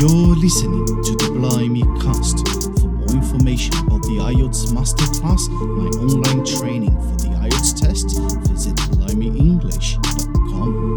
You're listening to the Blimey Cast. For more information about the IELTS Masterclass, my online training for the IELTS test, visit blimeyenglish.com.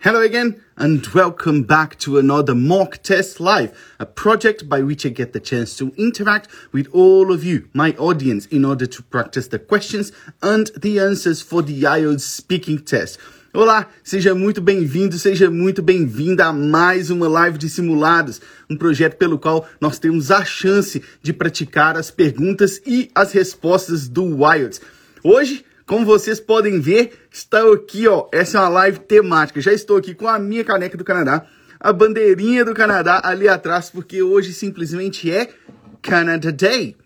Hello again, and welcome back to another mock test live, a project by which I get the chance to interact with all of you, my audience, in order to practice the questions and the answers for the IELTS speaking test. Olá, seja muito bem-vindo, seja muito bem-vinda a mais uma live de simulados, um projeto pelo qual nós temos a chance de praticar as perguntas e as respostas do IELTS. Hoje como vocês podem ver, estou aqui, ó. Essa é uma live temática. Já estou aqui com a minha caneca do Canadá, a bandeirinha do Canadá ali atrás, porque hoje simplesmente é Canada Day.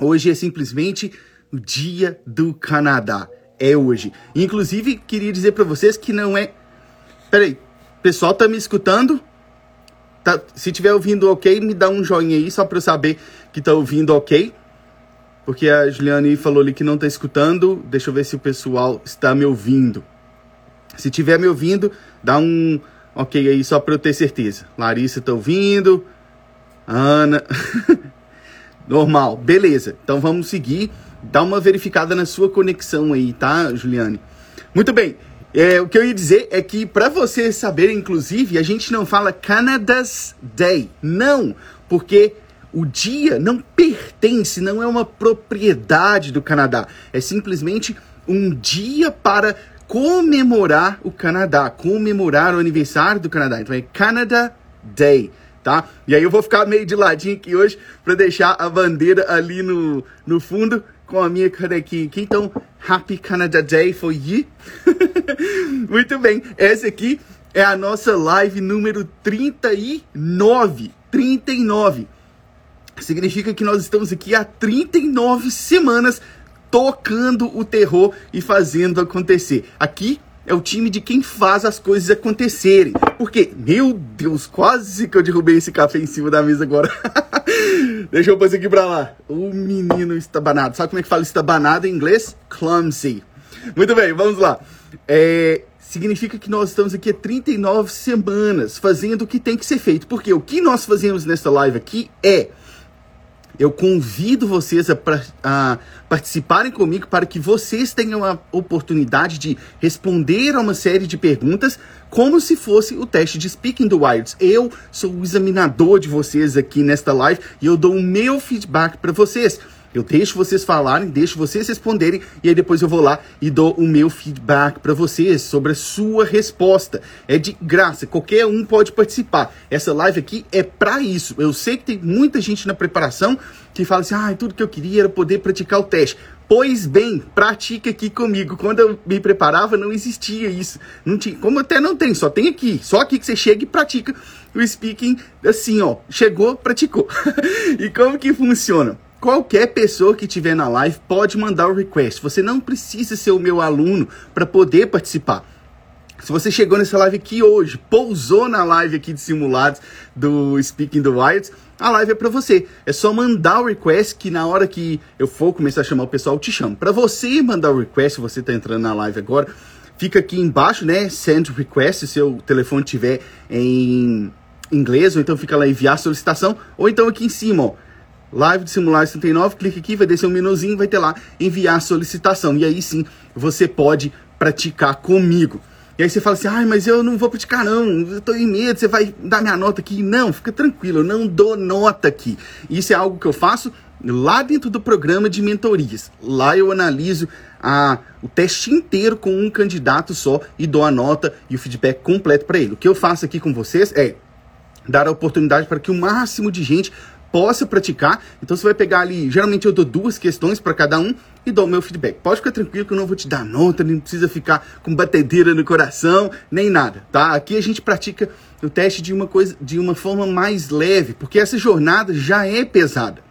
Hoje é simplesmente o Dia do Canadá. É hoje. Inclusive, queria dizer para vocês que não é. Peraí, pessoal tá me escutando? Tá... Se tiver ouvindo ok, me dá um joinha aí só para eu saber que tá ouvindo ok porque a Juliane falou ali que não está escutando. Deixa eu ver se o pessoal está me ouvindo. Se tiver me ouvindo, dá um ok aí só para eu ter certeza. Larissa está ouvindo. Ana. Normal, beleza. Então vamos seguir. Dá uma verificada na sua conexão aí, tá, Juliane? Muito bem. É, o que eu ia dizer é que, para você saber, inclusive, a gente não fala Canada's Day. Não, porque o dia não pertence, não é uma propriedade do Canadá. É simplesmente um dia para comemorar o Canadá, comemorar o aniversário do Canadá. Então é Canada Day, tá? E aí eu vou ficar meio de ladinho aqui hoje para deixar a bandeira ali no, no fundo com a minha canequinha aqui. Então, Happy Canada Day for you. Muito bem, essa aqui é a nossa live número 39. 39 significa que nós estamos aqui há 39 semanas tocando o terror e fazendo acontecer. Aqui é o time de quem faz as coisas acontecerem. Porque, meu Deus, quase que eu derrubei esse café em cima da mesa agora. Deixa eu isso aqui pra lá. O menino estabanado. Sabe como é que fala estabanado em inglês? Clumsy. Muito bem, vamos lá. É, significa que nós estamos aqui há 39 semanas fazendo o que tem que ser feito. Porque o que nós fazemos nesta live aqui é eu convido vocês a, a, participarem comigo para que vocês tenham a oportunidade de responder a uma série de perguntas como se fosse o teste de Speaking the Wilds. Eu sou o examinador de vocês aqui nesta live e eu dou o meu feedback para vocês. Eu deixo vocês falarem, deixo vocês responderem e aí depois eu vou lá e dou o meu feedback para vocês sobre a sua resposta. É de graça, qualquer um pode participar. Essa live aqui é para isso. Eu sei que tem muita gente na preparação que fala assim: "Ah, tudo que eu queria era poder praticar o teste". Pois bem, pratique aqui comigo. Quando eu me preparava, não existia isso. Não tinha, como até não tem, só tem aqui. Só aqui que você chega e pratica o speaking assim, ó. Chegou, praticou. e como que funciona? Qualquer pessoa que estiver na live pode mandar o request. Você não precisa ser o meu aluno para poder participar. Se você chegou nessa live aqui hoje, pousou na live aqui de simulados do Speaking the Wilds, a live é para você. É só mandar o request que na hora que eu for começar a chamar o pessoal, eu te chamo. Para você mandar o request, você está entrando na live agora, fica aqui embaixo, né? Send request, se seu telefone tiver em inglês, ou então fica lá enviar solicitação, ou então aqui em cima, ó Live de Simular 69, clique aqui, vai descer um menuzinho, vai ter lá enviar solicitação. E aí sim, você pode praticar comigo. E aí você fala assim, ai, mas eu não vou praticar não, eu tô em medo, você vai dar minha nota aqui. Não, fica tranquilo, eu não dou nota aqui. Isso é algo que eu faço lá dentro do programa de mentorias. Lá eu analiso a, o teste inteiro com um candidato só e dou a nota e o feedback completo para ele. O que eu faço aqui com vocês é dar a oportunidade para que o máximo de gente possa praticar. Então você vai pegar ali, geralmente eu dou duas questões para cada um e dou o meu feedback. Pode ficar tranquilo que eu não vou te dar nota, nem precisa ficar com batedeira no coração, nem nada, tá? Aqui a gente pratica o teste de uma coisa, de uma forma mais leve, porque essa jornada já é pesada.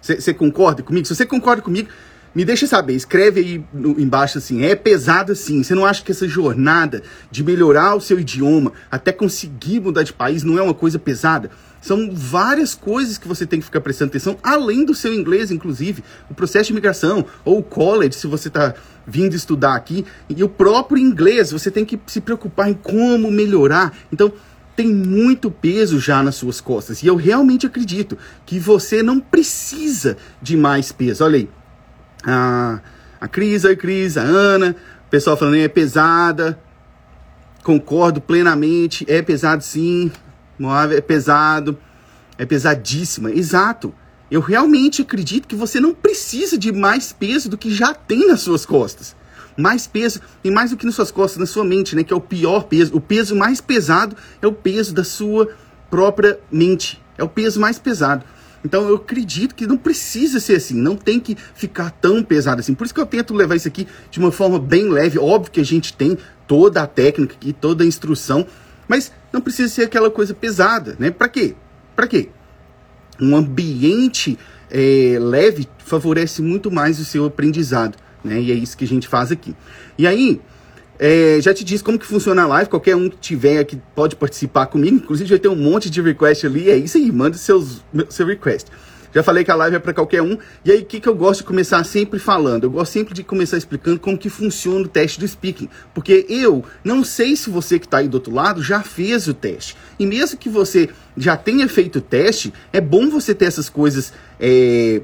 Você concorda comigo? Se você concorda comigo, me deixa saber, escreve aí no, embaixo assim, é pesado assim. Você não acha que essa jornada de melhorar o seu idioma até conseguir mudar de país não é uma coisa pesada? São várias coisas que você tem que ficar prestando atenção, além do seu inglês, inclusive. O processo de imigração, ou o college, se você está vindo estudar aqui, e o próprio inglês, você tem que se preocupar em como melhorar. Então, tem muito peso já nas suas costas. E eu realmente acredito que você não precisa de mais peso. Olha aí, a, a Cris, a Cris, a Ana, o pessoal falando é pesada. Concordo plenamente, é pesado sim. Moab é pesado, é pesadíssima. Exato. Eu realmente acredito que você não precisa de mais peso do que já tem nas suas costas. Mais peso, e mais do que nas suas costas, na sua mente, né? Que é o pior peso. O peso mais pesado é o peso da sua própria mente. É o peso mais pesado. Então eu acredito que não precisa ser assim, não tem que ficar tão pesado assim. Por isso que eu tento levar isso aqui de uma forma bem leve. Óbvio que a gente tem toda a técnica aqui, toda a instrução, mas não precisa ser aquela coisa pesada, né? Para quê? Para quê? Um ambiente é, leve favorece muito mais o seu aprendizado, né? E é isso que a gente faz aqui. E aí, é, já te disse como que funciona a live, qualquer um que tiver aqui pode participar comigo, inclusive vai ter um monte de request ali, é isso aí, manda seus, seu request. Já falei que a live é para qualquer um. E aí, o que, que eu gosto de começar sempre falando? Eu gosto sempre de começar explicando como que funciona o teste do speaking. Porque eu não sei se você que está aí do outro lado já fez o teste. E mesmo que você já tenha feito o teste, é bom você ter essas coisas é,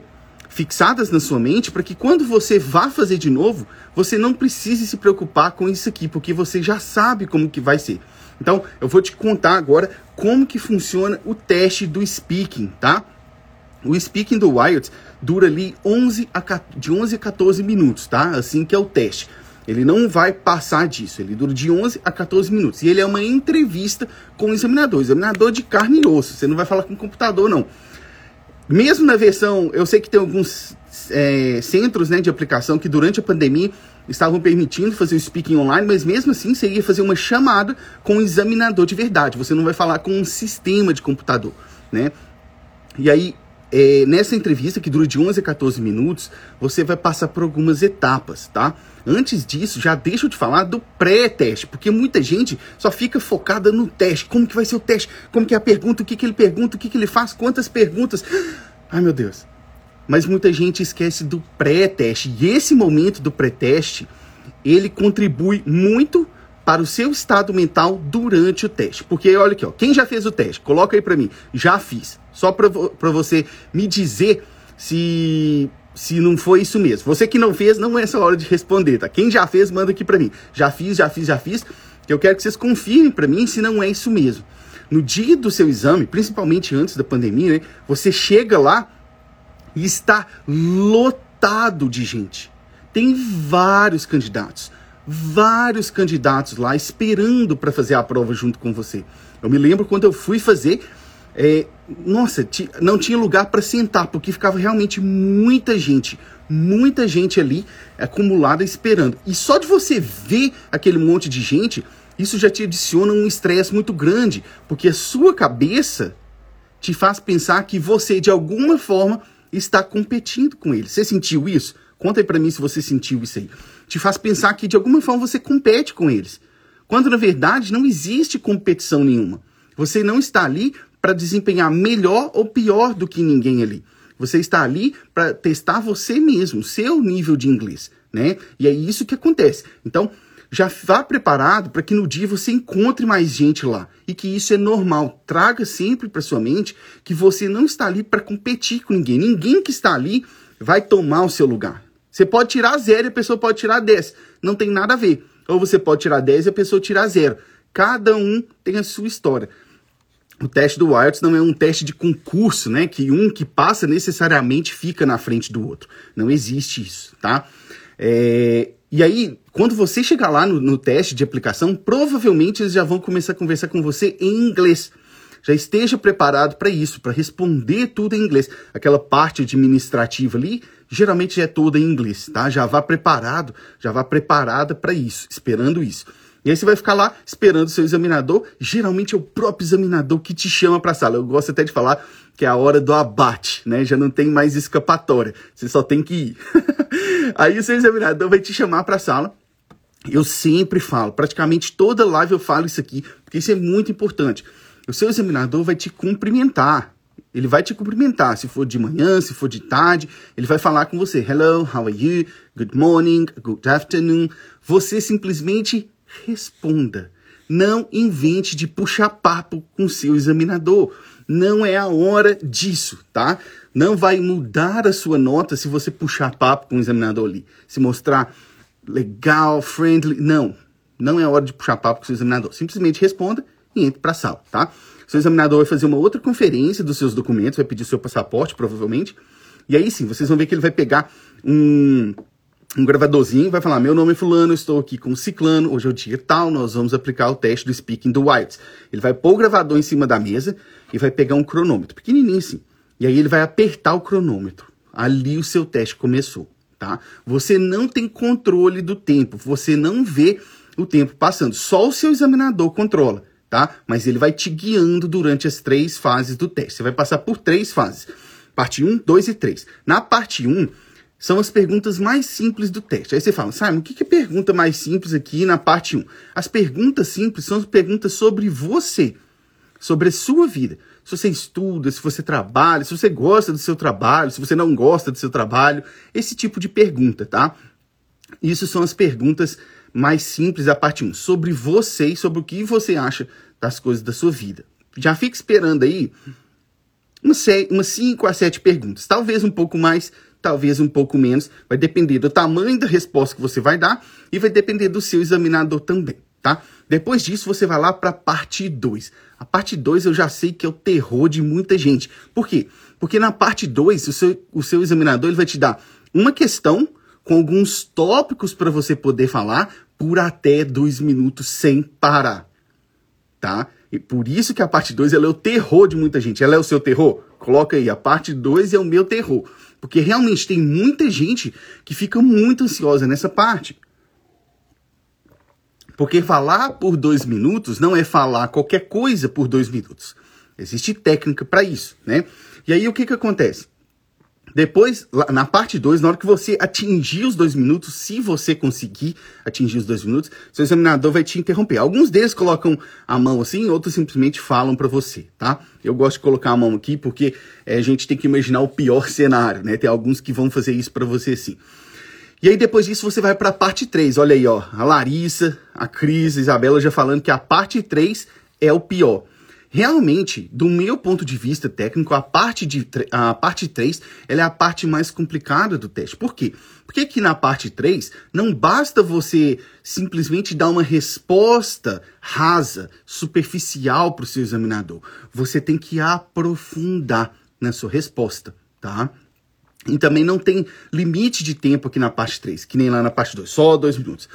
fixadas na sua mente para que quando você vá fazer de novo, você não precise se preocupar com isso aqui, porque você já sabe como que vai ser. Então, eu vou te contar agora como que funciona o teste do speaking, tá? O speaking do Wild dura ali 11 a, de 11 a 14 minutos, tá? Assim que é o teste. Ele não vai passar disso, ele dura de 11 a 14 minutos. E ele é uma entrevista com o examinador, examinador de carne e osso. Você não vai falar com o computador, não. Mesmo na versão, eu sei que tem alguns é, centros né, de aplicação que durante a pandemia estavam permitindo fazer o speaking online, mas mesmo assim você ia fazer uma chamada com um examinador de verdade. Você não vai falar com um sistema de computador, né? E aí é, nessa entrevista, que dura de 11 a 14 minutos, você vai passar por algumas etapas, tá? Antes disso, já deixa eu te falar do pré-teste, porque muita gente só fica focada no teste. Como que vai ser o teste? Como que é a pergunta? O que, que ele pergunta? O que, que ele faz? Quantas perguntas? Ai, meu Deus. Mas muita gente esquece do pré-teste. E esse momento do pré-teste, ele contribui muito para o seu estado mental durante o teste. Porque olha aqui, ó, quem já fez o teste? Coloca aí para mim. Já fiz. Só para você me dizer se se não foi isso mesmo. Você que não fez, não é essa hora de responder, tá? Quem já fez, manda aqui para mim. Já fiz, já fiz, já fiz. Que eu quero que vocês confirmem para mim se não é isso mesmo. No dia do seu exame, principalmente antes da pandemia, né, você chega lá e está lotado de gente. Tem vários candidatos vários candidatos lá esperando para fazer a prova junto com você. Eu me lembro quando eu fui fazer, é, nossa, não tinha lugar para sentar, porque ficava realmente muita gente, muita gente ali acumulada esperando. E só de você ver aquele monte de gente, isso já te adiciona um estresse muito grande, porque a sua cabeça te faz pensar que você, de alguma forma, está competindo com eles. Você sentiu isso? Conta aí para mim se você sentiu isso aí. Te faz pensar que de alguma forma você compete com eles. Quando na verdade não existe competição nenhuma. Você não está ali para desempenhar melhor ou pior do que ninguém ali. Você está ali para testar você mesmo, seu nível de inglês, né? E é isso que acontece. Então, já vá preparado para que no dia você encontre mais gente lá e que isso é normal. Traga sempre para sua mente que você não está ali para competir com ninguém. Ninguém que está ali vai tomar o seu lugar. Você pode tirar zero e a pessoa pode tirar 10. Não tem nada a ver. Ou você pode tirar 10 e a pessoa tirar zero. Cada um tem a sua história. O teste do IELTS não é um teste de concurso, né? Que um que passa necessariamente fica na frente do outro. Não existe isso, tá? É... E aí, quando você chegar lá no, no teste de aplicação, provavelmente eles já vão começar a conversar com você em inglês já esteja preparado para isso, para responder tudo em inglês. Aquela parte administrativa ali, geralmente é toda em inglês, tá? Já vá preparado, já vá preparada para isso, esperando isso. E aí você vai ficar lá esperando o seu examinador. Geralmente é o próprio examinador que te chama para a sala. Eu gosto até de falar que é a hora do abate, né? Já não tem mais escapatória. Você só tem que ir. aí o seu examinador vai te chamar para a sala. Eu sempre falo, praticamente toda live eu falo isso aqui, porque isso é muito importante. O seu examinador vai te cumprimentar. Ele vai te cumprimentar, se for de manhã, se for de tarde, ele vai falar com você. Hello, how are you? Good morning, good afternoon. Você simplesmente responda. Não invente de puxar papo com seu examinador. Não é a hora disso, tá? Não vai mudar a sua nota se você puxar papo com o examinador ali. Se mostrar legal, friendly. Não. Não é hora de puxar papo com o seu examinador. Simplesmente responda e entre para a sala, tá? Seu examinador vai fazer uma outra conferência dos seus documentos, vai pedir seu passaporte, provavelmente. E aí sim, vocês vão ver que ele vai pegar um, um gravadorzinho, vai falar: Meu nome é Fulano, estou aqui com Ciclano, hoje é o dia tal, nós vamos aplicar o teste do Speaking do Wilds. Ele vai pôr o gravador em cima da mesa e vai pegar um cronômetro, pequenininho assim. E aí ele vai apertar o cronômetro. Ali o seu teste começou, tá? Você não tem controle do tempo, você não vê o tempo passando, só o seu examinador controla tá? Mas ele vai te guiando durante as três fases do teste. Você vai passar por três fases: parte 1, 2 e 3. Na parte 1, são as perguntas mais simples do teste. Aí você fala, Simon, o que é pergunta mais simples aqui na parte 1? As perguntas simples são as perguntas sobre você, sobre a sua vida. Se você estuda, se você trabalha, se você gosta do seu trabalho, se você não gosta do seu trabalho, esse tipo de pergunta, tá? Isso são as perguntas mais simples, a parte 1, sobre você e sobre o que você acha das coisas da sua vida. Já fica esperando aí umas 5 a 7 perguntas, talvez um pouco mais, talvez um pouco menos, vai depender do tamanho da resposta que você vai dar e vai depender do seu examinador também, tá? Depois disso, você vai lá para a parte 2. A parte 2 eu já sei que é o terror de muita gente. Por quê? Porque na parte 2, o seu, o seu examinador ele vai te dar uma questão com alguns tópicos para você poder falar por até dois minutos sem parar, tá? E por isso que a parte 2 é o terror de muita gente. Ela é o seu terror? Coloca aí, a parte 2 é o meu terror. Porque realmente tem muita gente que fica muito ansiosa nessa parte. Porque falar por dois minutos não é falar qualquer coisa por dois minutos. Existe técnica para isso, né? E aí o que, que acontece? Depois, na parte 2, na hora que você atingir os dois minutos, se você conseguir atingir os dois minutos, seu examinador vai te interromper. Alguns deles colocam a mão assim, outros simplesmente falam para você, tá? Eu gosto de colocar a mão aqui porque é, a gente tem que imaginar o pior cenário, né? Tem alguns que vão fazer isso para você sim. E aí depois disso você vai para a parte 3. Olha aí, ó, a Larissa, a Cris, a Isabela já falando que a parte 3 é o pior. Realmente, do meu ponto de vista técnico, a parte, de, a parte 3 ela é a parte mais complicada do teste. Por quê? Porque aqui na parte 3 não basta você simplesmente dar uma resposta rasa, superficial para o seu examinador. Você tem que aprofundar na sua resposta, tá? E também não tem limite de tempo aqui na parte 3, que nem lá na parte 2, só dois minutos.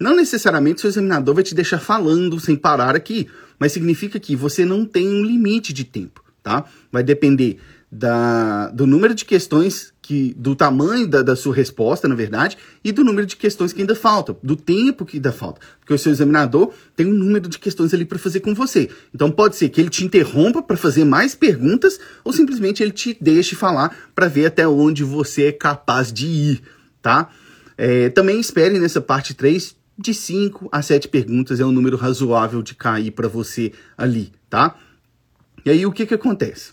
Não necessariamente seu examinador vai te deixar falando sem parar aqui mas significa que você não tem um limite de tempo, tá? Vai depender da, do número de questões que do tamanho da, da, sua resposta, na verdade, e do número de questões que ainda faltam, do tempo que ainda falta. Porque o seu examinador tem um número de questões ali para fazer com você. Então pode ser que ele te interrompa para fazer mais perguntas ou simplesmente ele te deixe falar para ver até onde você é capaz de ir, tá? É, também espere nessa parte 3 de 5 a 7 perguntas é um número razoável de cair para você ali, tá? E aí o que que acontece?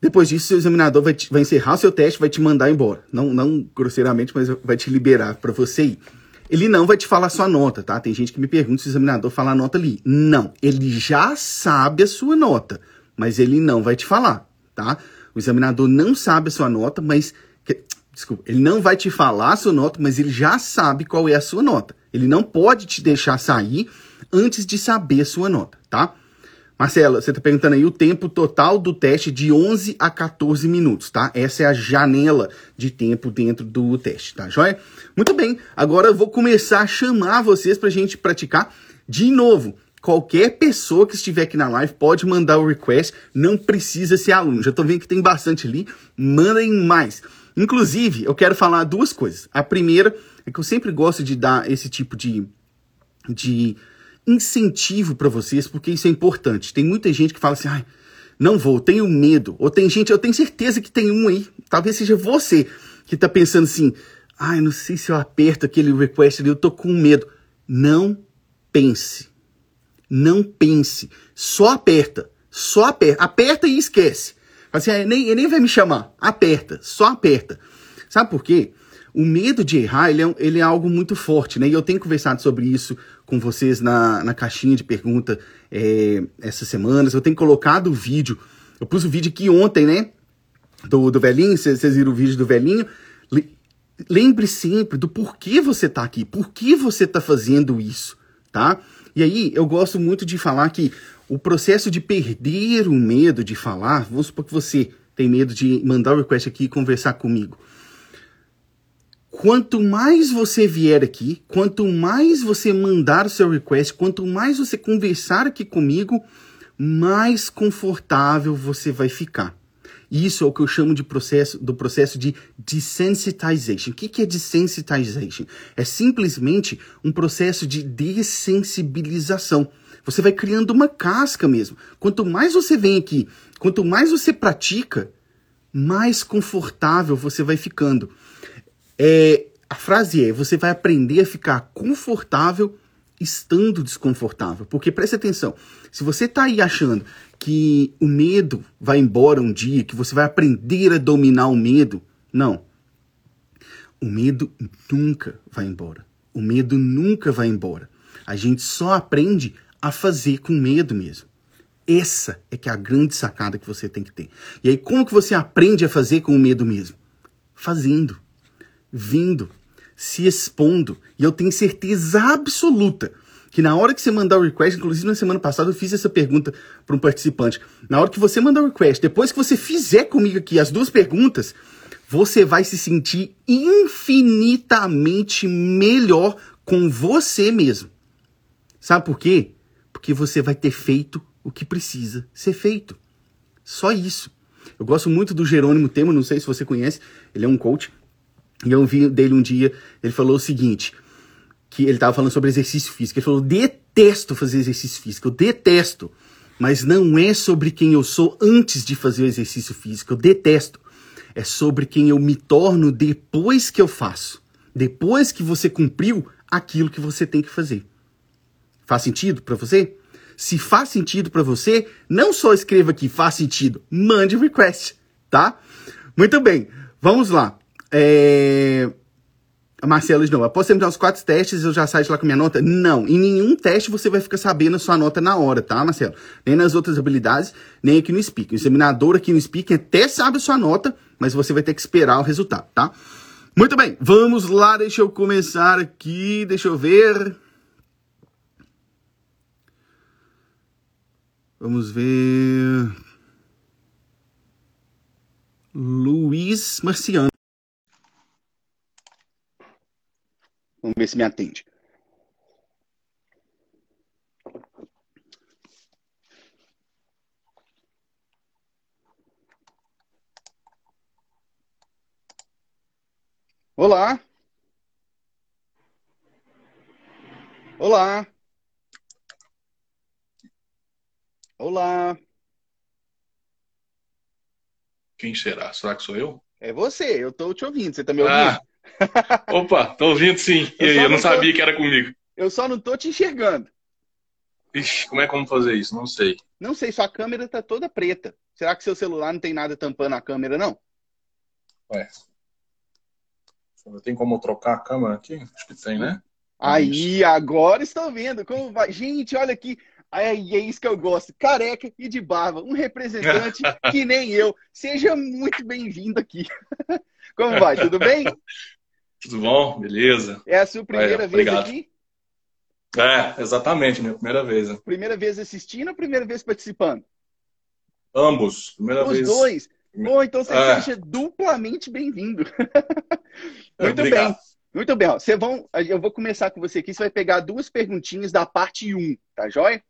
Depois disso, seu examinador vai, te, vai encerrar seu teste, vai te mandar embora. Não, não grosseiramente, mas vai te liberar para você ir. Ele não vai te falar sua nota, tá? Tem gente que me pergunta se o examinador fala a nota ali. Não, ele já sabe a sua nota, mas ele não vai te falar, tá? O examinador não sabe a sua nota, mas Desculpa, ele não vai te falar a sua nota, mas ele já sabe qual é a sua nota. Ele não pode te deixar sair antes de saber a sua nota, tá? Marcela, você está perguntando aí o tempo total do teste de 11 a 14 minutos, tá? Essa é a janela de tempo dentro do teste, tá joia? Muito bem, agora eu vou começar a chamar vocês para a gente praticar de novo. Qualquer pessoa que estiver aqui na live pode mandar o request, não precisa ser aluno. Já estou vendo que tem bastante ali, mandem mais. Inclusive, eu quero falar duas coisas. A primeira é que eu sempre gosto de dar esse tipo de, de incentivo para vocês, porque isso é importante. Tem muita gente que fala assim, ai, não vou, tenho medo. Ou tem gente, eu tenho certeza que tem um aí, talvez seja você, que tá pensando assim, ai, não sei se eu aperto aquele request ali, eu tô com medo. Não pense. Não pense. Só aperta. Só aperta. Aperta e esquece. Assim, ele nem, nem vai me chamar. Aperta. Só aperta. Sabe por quê? O medo de errar, ele é, ele é algo muito forte, né? E eu tenho conversado sobre isso com vocês na, na caixinha de pergunta é, essas semanas. Eu tenho colocado o vídeo. Eu pus o vídeo aqui ontem, né? Do, do velhinho. Vocês viram o vídeo do velhinho. Lembre sempre do porquê você tá aqui. Por que você tá fazendo isso, tá? E aí, eu gosto muito de falar que o processo de perder o medo de falar, vamos supor que você tem medo de mandar o request aqui e conversar comigo. Quanto mais você vier aqui, quanto mais você mandar o seu request, quanto mais você conversar aqui comigo, mais confortável você vai ficar. Isso é o que eu chamo de processo do processo de desensitization. O que é desensitization? É simplesmente um processo de dessensibilização. Você vai criando uma casca mesmo. Quanto mais você vem aqui, quanto mais você pratica, mais confortável você vai ficando. É, a frase é: você vai aprender a ficar confortável estando desconfortável. Porque preste atenção, se você está aí achando que o medo vai embora um dia, que você vai aprender a dominar o medo, não. O medo nunca vai embora. O medo nunca vai embora. A gente só aprende a fazer com medo mesmo. Essa é que é a grande sacada que você tem que ter. E aí, como que você aprende a fazer com o medo mesmo? Fazendo vindo, se expondo. E eu tenho certeza absoluta que na hora que você mandar o request, inclusive na semana passada eu fiz essa pergunta para um participante. Na hora que você mandar o request, depois que você fizer comigo aqui as duas perguntas, você vai se sentir infinitamente melhor com você mesmo. Sabe por quê? Porque você vai ter feito o que precisa ser feito. Só isso. Eu gosto muito do Jerônimo Temo, não sei se você conhece, ele é um coach. E eu vi dele um dia, ele falou o seguinte, que ele estava falando sobre exercício físico. Ele falou: detesto fazer exercício físico, eu detesto. Mas não é sobre quem eu sou antes de fazer o exercício físico, eu detesto. É sobre quem eu me torno depois que eu faço. Depois que você cumpriu aquilo que você tem que fazer. Faz sentido para você? Se faz sentido para você, não só escreva aqui faz sentido, mande request, tá? Muito bem, vamos lá. É... Marcelo de novo, após terminar os quatro testes, eu já saio de lá com minha nota? Não, em nenhum teste você vai ficar sabendo a sua nota na hora, tá, Marcelo? Nem nas outras habilidades, nem aqui no Speak. O examinador aqui no Speak até sabe a sua nota, mas você vai ter que esperar o resultado, tá? Muito bem, vamos lá, deixa eu começar aqui, deixa eu ver. Vamos ver. Luiz Marciano. Ver se me atende. Olá. Olá. Olá. Quem será? Será que sou eu? É você, eu tô te ouvindo. Você tá me ouvindo? Ah, Opa, tô ouvindo sim. Eu, eu não, sabia tô... que era comigo. Eu só não tô te enxergando. Ixi, como é que vamos fazer isso? Não sei. Não sei, sua câmera tá toda preta. Será que seu celular não tem nada tampando a câmera, não? Ué. Tem como trocar a câmera aqui? Acho que tem, né? Aí, agora estão vendo como vai. Gente, olha aqui. Aí é isso que eu gosto. Careca e de barba. Um representante que nem eu. Seja muito bem-vindo aqui. Como vai? Tudo bem? Tudo bom, beleza. É a sua primeira vez aqui? É, exatamente, minha primeira vez. Né? Primeira vez assistindo ou primeira vez participando? Ambos, primeira Os vez. Os dois? Bom, então você é. seja duplamente bem-vindo. Muito Obrigado. bem. Muito bem, ó. Vocês vão, eu vou começar com você aqui. Você vai pegar duas perguntinhas da parte 1, tá joia?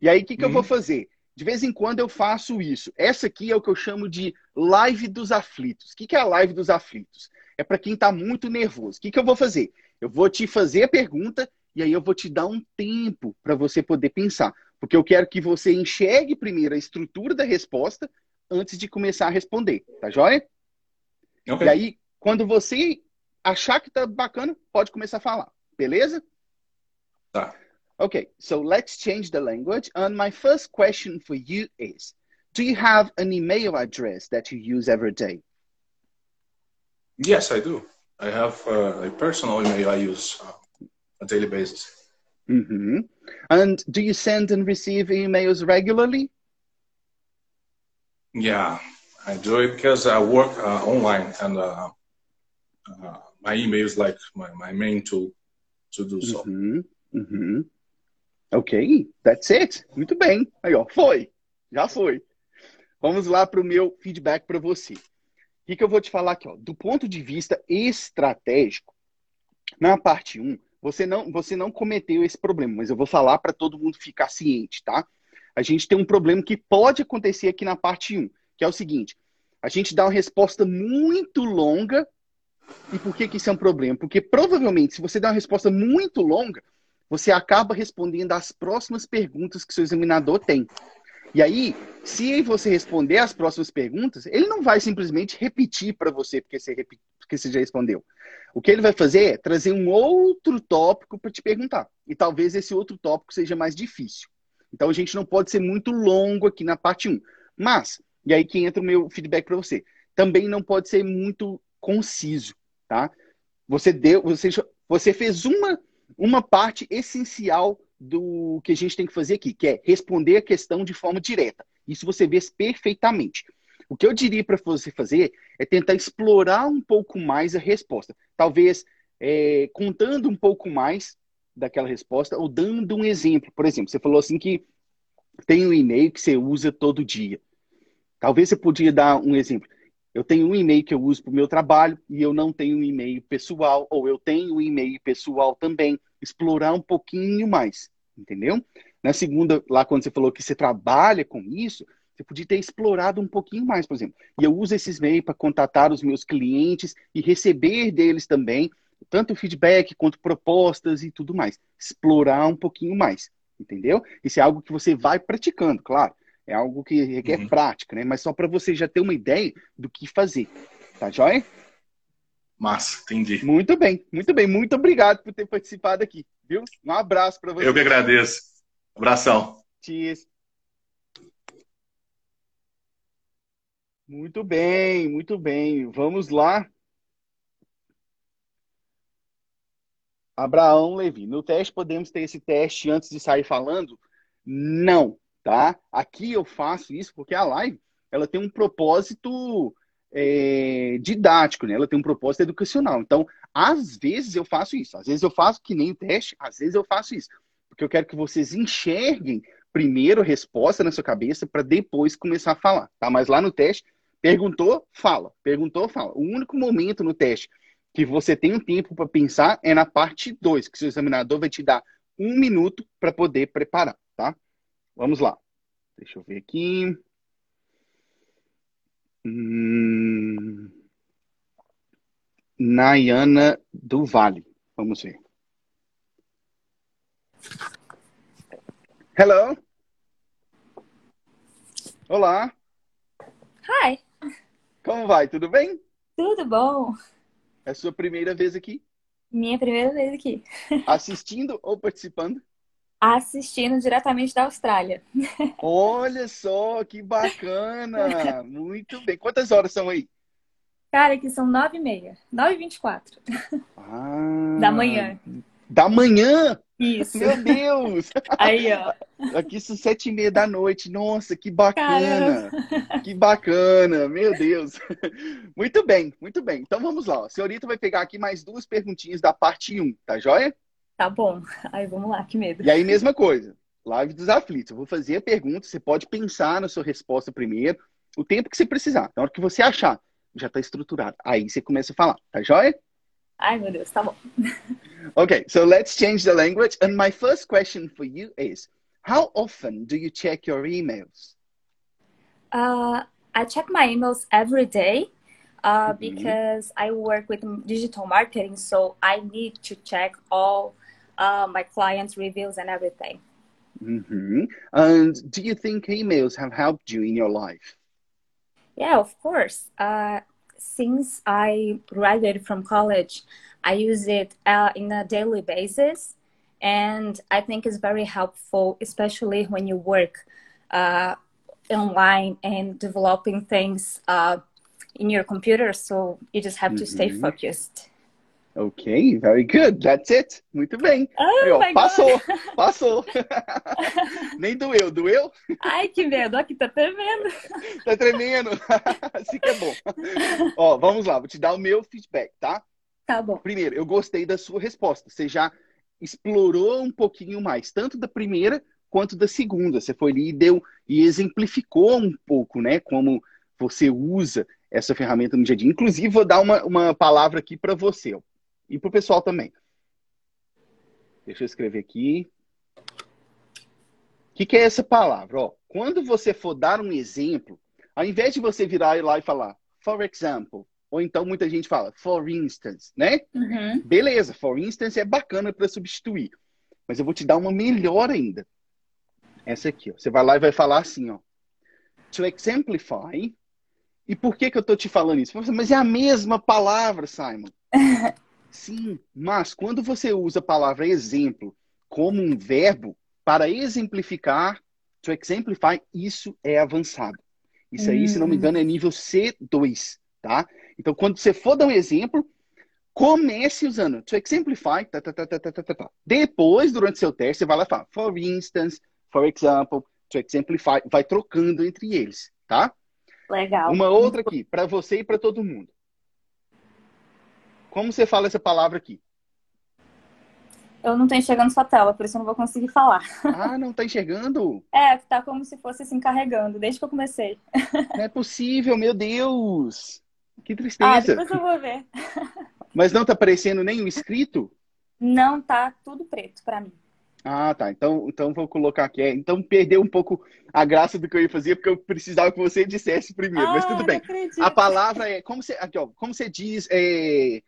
E aí, o que, que hum. eu vou uhum. fazer? De vez em quando eu faço isso. Essa aqui é o que eu chamo de live dos aflitos. O que, que é a live dos aflitos? É para quem está muito nervoso. O que, que eu vou fazer? Eu vou te fazer a pergunta e aí eu vou te dar um tempo para você poder pensar. Porque eu quero que você enxergue primeiro a estrutura da resposta antes de começar a responder, tá joia? Okay. E aí, quando você achar que tá bacana, pode começar a falar, beleza? Tá. Okay, so let's change the language. And my first question for you is Do you have an email address that you use every day? Yes, I do. I have uh, a personal email I use uh, on a daily basis. Mm-hmm. And do you send and receive emails regularly? Yeah, I do it because I work uh, online and uh, uh, my email is like my, my main tool to do so. Mm-hmm. Mm-hmm. Ok, that's it. Muito bem. Aí, ó, foi. Já foi. Vamos lá para o meu feedback para você. O que, que eu vou te falar aqui? Ó? Do ponto de vista estratégico, na parte 1, você não, você não cometeu esse problema, mas eu vou falar para todo mundo ficar ciente, tá? A gente tem um problema que pode acontecer aqui na parte 1, que é o seguinte: a gente dá uma resposta muito longa. E por que, que isso é um problema? Porque provavelmente, se você der uma resposta muito longa, você acaba respondendo as próximas perguntas que seu examinador tem. E aí, se você responder as próximas perguntas, ele não vai simplesmente repetir para você porque você, rep... porque você já respondeu. O que ele vai fazer é trazer um outro tópico para te perguntar. E talvez esse outro tópico seja mais difícil. Então a gente não pode ser muito longo aqui na parte 1. Mas, e aí que entra o meu feedback para você. Também não pode ser muito conciso, tá? Você deu, você, você fez uma, uma parte essencial do que a gente tem que fazer aqui, que é responder a questão de forma direta. Isso você vê perfeitamente. O que eu diria para você fazer é tentar explorar um pouco mais a resposta. Talvez é, contando um pouco mais daquela resposta ou dando um exemplo. Por exemplo, você falou assim que tem um e-mail que você usa todo dia. Talvez você podia dar um exemplo. Eu tenho um e-mail que eu uso para o meu trabalho e eu não tenho um e-mail pessoal, ou eu tenho um e-mail pessoal também. Explorar um pouquinho mais, entendeu? Na segunda, lá quando você falou que você trabalha com isso, você podia ter explorado um pouquinho mais, por exemplo. E eu uso esses meios para contatar os meus clientes e receber deles também, tanto feedback quanto propostas e tudo mais. Explorar um pouquinho mais, entendeu? Isso é algo que você vai praticando, claro. É algo que requer uhum. prática, né? Mas só para você já ter uma ideia do que fazer. Tá joia? Massa, entendi. Muito bem, muito bem. Muito obrigado por ter participado aqui, viu? Um abraço para você. Eu que agradeço. Abração. Cheers. Muito bem, muito bem. Vamos lá. Abraão Levi. No teste, podemos ter esse teste antes de sair falando? Não, tá? Aqui eu faço isso porque a live ela tem um propósito é, didático, né? Ela tem um propósito educacional. Então, às vezes eu faço isso. Às vezes eu faço que nem o teste, às vezes eu faço isso. Porque eu quero que vocês enxerguem primeiro a resposta na sua cabeça para depois começar a falar, tá? Mas lá no teste Perguntou, fala. Perguntou, fala. O único momento no teste que você tem um tempo para pensar é na parte 2, que seu examinador vai te dar um minuto para poder preparar, tá? Vamos lá. Deixa eu ver aqui. Hum... Nayana do Vale. Vamos ver. Hello. Olá. Hi. Como vai? Tudo bem? Tudo bom. É a sua primeira vez aqui? Minha primeira vez aqui. Assistindo ou participando? Assistindo diretamente da Austrália. Olha só, que bacana! Muito bem. Quantas horas são aí? Cara, aqui são nove e meia. Nove e vinte e quatro. Ah, da manhã. Da manhã? Isso. Meu Deus! Aí, ó. Aqui são sete e meia da noite. Nossa, que bacana! Caramba. Que bacana! Meu Deus! Muito bem, muito bem. Então vamos lá. A senhorita vai pegar aqui mais duas perguntinhas da parte 1, tá joia? Tá bom. Aí vamos lá, que medo. E aí, mesma coisa. Live dos aflitos. Eu vou fazer a pergunta, você pode pensar na sua resposta primeiro, o tempo que você precisar. Na hora que você achar, já está estruturado. Aí você começa a falar, tá joia? Ai, meu Deus, tá bom. okay, so let's change the language. And my first question for you is How often do you check your emails? Uh, I check my emails every day uh, mm-hmm. because I work with digital marketing, so I need to check all uh, my clients' reviews and everything. hmm And do you think emails have helped you in your life? Yeah, of course. Uh, since I graduated from college, I use it uh, in a daily basis, and I think it's very helpful, especially when you work uh, online and developing things uh, in your computer. So you just have to stay Mhm. focused. Ok, very good. That's it. Muito bem. Oh my passou, God. passou. Nem doeu, doeu? Ai, que medo, aqui tá tremendo. Tá tremendo. assim que é bom. Ó, vamos lá, vou te dar o meu feedback, tá? Tá bom. Primeiro, eu gostei da sua resposta. Você já explorou um pouquinho mais, tanto da primeira quanto da segunda. Você foi ali e deu e exemplificou um pouco, né, como você usa essa ferramenta no dia a dia. Inclusive, vou dar uma, uma palavra aqui para você e para o pessoal também. Deixa eu escrever aqui. O que, que é essa palavra? Ó, quando você for dar um exemplo, ao invés de você virar lá e falar, for example, ou então muita gente fala, for instance, né? Uhum. Beleza, for instance é bacana para substituir. Mas eu vou te dar uma melhor ainda. Essa aqui, ó. Você vai lá e vai falar assim, ó. To exemplify. E por que que eu tô te falando isso? Mas é a mesma palavra, Simon. Sim, mas quando você usa a palavra exemplo como um verbo para exemplificar, to exemplify, isso é avançado. Isso aí, se não me uhum. engano, é nível C2, tá? Então, quando você for dar um exemplo, comece usando to exemplify, ta, ta, ta, ta, ta, ta, ta, Depois, durante seu teste, você vai lá e fala for instance, for example, to exemplify, vai trocando entre eles, tá? Legal. Uma outra aqui, para você e para todo mundo. Como você fala essa palavra aqui? Eu não tô enxergando sua tela, por isso eu não vou conseguir falar. Ah, não tá enxergando? É, tá como se fosse assim carregando, desde que eu comecei. Não é possível, meu Deus! Que Ah, tristeza. depois eu vou ver. Mas não tá aparecendo nem o escrito? Não, tá tudo preto pra mim. Ah, tá. Então, então vou colocar aqui. É, Então perdeu um pouco a graça do que eu ia fazer, porque eu precisava que você dissesse primeiro. Mas Ah, tudo não bem. acredito. A palavra é. Como você, aqui, ó, como você diz é,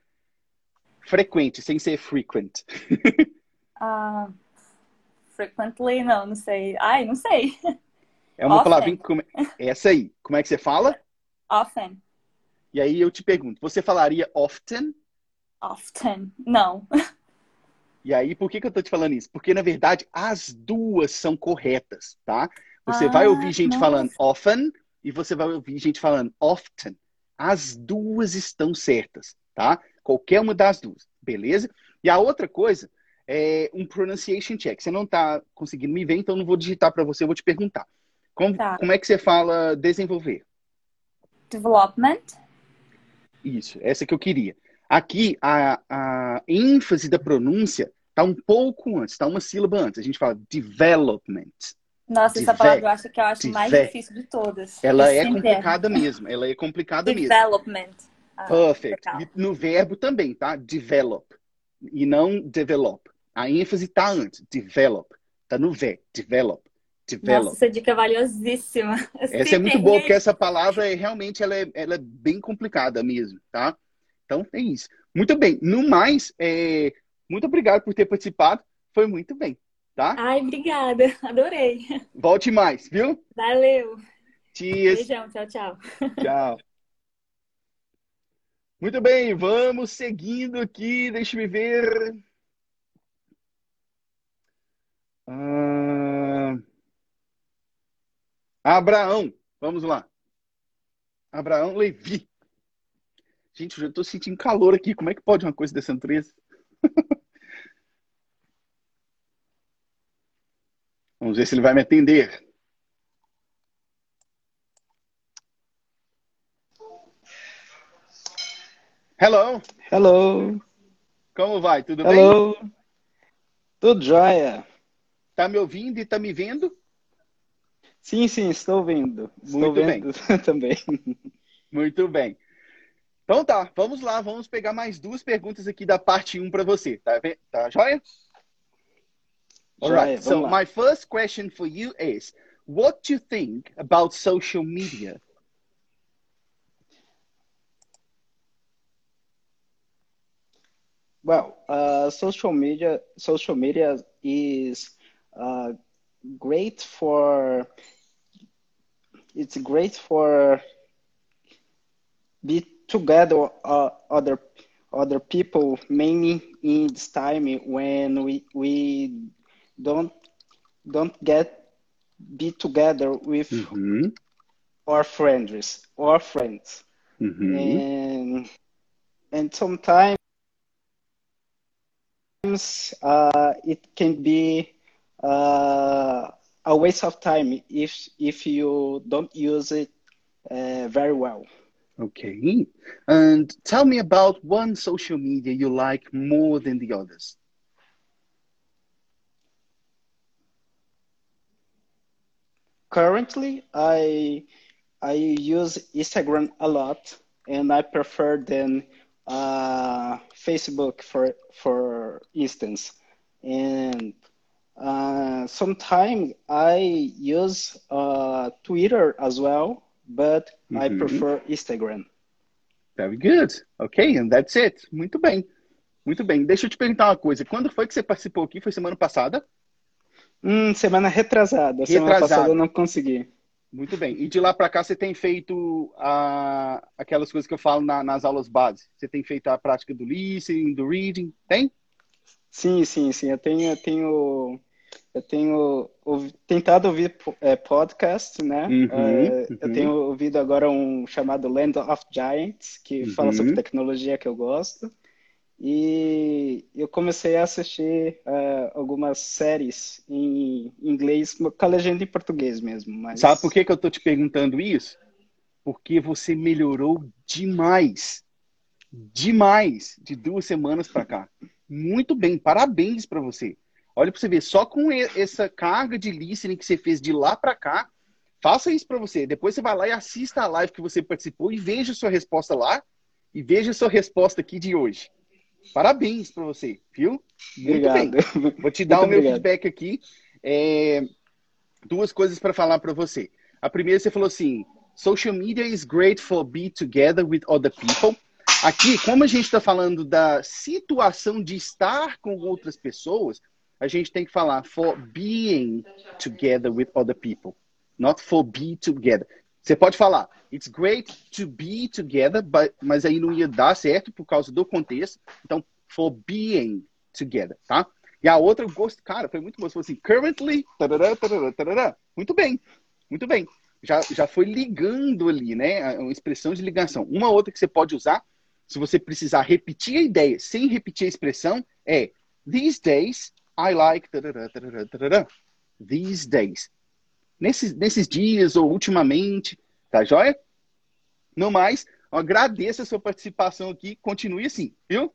frequente, sem ser frequent? Ah, frequently, não, não sei. Ai, não sei. É uma Often. palavrinha que. come- Essa aí. Como é que você fala? Often. E aí eu te pergunto, você falaria often? Often. Não. E aí, por que, que eu tô te falando isso? Porque, na verdade, as duas são corretas, tá? Você Ah, vai ouvir gente nossa. falando often e você vai ouvir gente falando often. As duas estão certas, tá? Qualquer uma das duas, beleza? E a outra coisa é um pronunciation check. Você não tá conseguindo me ver, então não vou digitar para você, eu vou te perguntar. Como, Tá. como é que você fala desenvolver? Development. Isso, essa que eu queria. Aqui, a, a ênfase da pronúncia está um pouco antes, está uma sílaba antes. A gente fala development. Nossa, essa palavra eu acho que eu acho mais difícil de todas. Ela é complicada mesmo. Ela é complicada mesmo. Development. Ah, Perfect. no verbo também, tá? Develop. E não develop. A ênfase está antes. Develop. Está no V. Develop. Develop. Nossa, essa dica é valiosíssima. Essa é muito boa, porque essa palavra é realmente ela é, ela é bem complicada mesmo, tá? Então é isso. Muito bem. No mais, é, muito obrigado por ter participado. Foi muito bem, tá? Ai, obrigada. Adorei. Volte mais, viu? Valeu. Cheers. Beijão. Tchau, tchau. Tchau. Muito bem, vamos seguindo aqui. Deixa eu ver. Ah, Abraão, vamos lá. Abraão Levi. Gente, eu já estou sentindo calor aqui. Como é que pode uma coisa dessa natureza? Vamos ver se ele vai me atender. Hello, Hello, como vai? Tudo bem? hello. Tudo jóia? Tá me ouvindo e tá me vendo? Sim, sim, estou vendo. Estou Muito bem. vendo também. Muito bem. Então tá, vamos lá, vamos pegar mais duas perguntas aqui da parte 1 para você. Tá, tá joia? Alright, so lá. my first question for you is what do you think about social media? Well, uh, social media social media is uh, great for it's great for be together uh, other other people mainly in this time when we we don't don't get be together with Uhum. our friends or friends Uhum. and and sometimes uh, it can be uh, a waste of time if if you don't use it uh, very well. Okay. And tell me about one social media you like more than the others. Currently, I I use Instagram a lot, and I prefer than uh, Facebook for for instance. And uh, sometimes I use uh, Twitter as well, but I Mhm. prefer Instagram. Very good. Ok, and that's it. Muito bem. Muito bem. Deixa eu te perguntar uma coisa. Quando foi que você participou aqui? Foi semana passada? Hum, semana retrasada. Semana passada eu não consegui. Muito bem. E de lá para cá você tem feito ah, aquelas coisas que eu falo na- nas aulas base? Você tem feito a prática do listening, do reading? Tem? Sim, sim, sim. Eu tenho, eu tenho, eu tenho ouvi- tentado ouvir é, podcast, né? Uhum, É, uhum. Eu tenho ouvido agora um chamado Land of Giants, que fala Uhum. sobre tecnologia que eu gosto. E eu comecei a assistir é, algumas séries em inglês, com a legenda em português mesmo. Mas Sabe por que, que eu tô te perguntando isso? Porque você melhorou demais. Demais de duas semanas para cá. Muito bem, parabéns para você. Olha para você ver, só com essa carga de listening que você fez de lá para cá, faça isso para você. Depois você vai lá e assista a live que você participou e veja a sua resposta lá e veja a sua resposta aqui de hoje. Parabéns para você, viu? Muito bem. Vou te dar Muito o meu obrigado. feedback aqui. É, duas coisas para falar para você. A primeira, você falou assim: social media is great for be together with other people. Aqui, como a gente está falando da situação de estar com outras pessoas, a gente tem que falar for being together with other people, not for be together. Você pode falar, it's great to be together, but, mas aí não ia dar certo por causa do contexto. Então, for being together, tá? E a outra, gosto, cara, foi muito falou assim, currently, tarará, tarará, tarará. Muito bem, muito bem. Já, já foi ligando ali, né? Uma expressão de ligação. Uma outra que você pode usar, se você precisar repetir a ideia sem repetir a expressão, é These days, I like. tarará, tarará, tarará. These days. Nesses, nesses dias ou ultimamente, tá joia? No mais, eu agradeço a sua participação aqui. Continue assim, viu?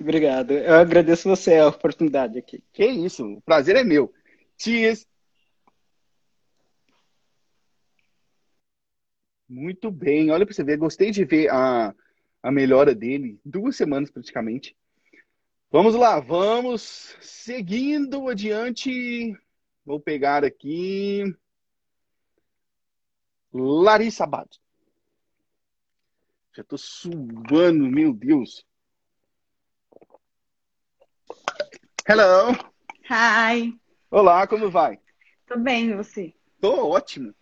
Obrigado. Eu agradeço você a oportunidade aqui. Que isso, o prazer é meu. Cheers! Muito bem, olha para você ver, gostei de ver a, a melhora dele, duas semanas praticamente. Vamos lá, vamos seguindo adiante. Vou pegar aqui Larissa Abad. Já tô suando, meu Deus. Hello! Hi, Olá, como vai? tudo bem e você? Tô ótimo.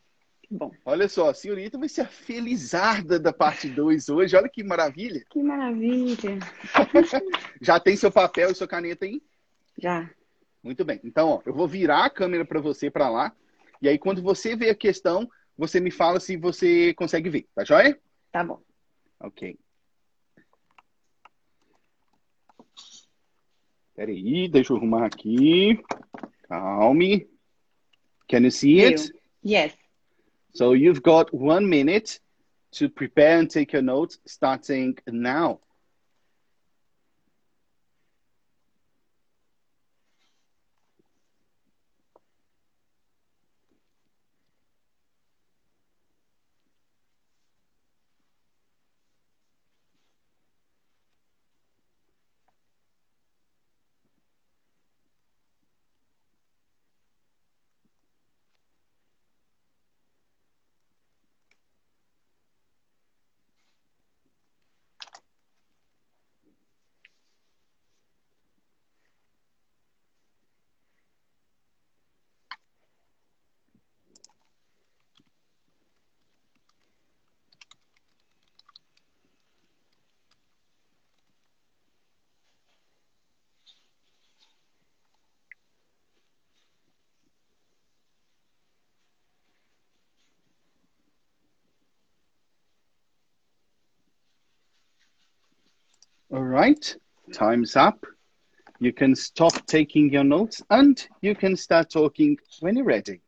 Bom. Olha só, a senhorita vai ser a felizarda da parte 2 hoje. Olha que maravilha. Que maravilha. Já tem seu papel e sua caneta aí? Já. Muito bem. Então, ó, eu vou virar a câmera para você para lá. E aí, quando você vê a questão, você me fala se você consegue ver. Tá joia? Tá bom. Ok. Peraí, deixa eu arrumar aqui. Calme. Can you see it? Yes. So you've got one minute to prepare and take your notes starting now. All right, time's up. You can stop taking your notes and you can start talking when you're ready.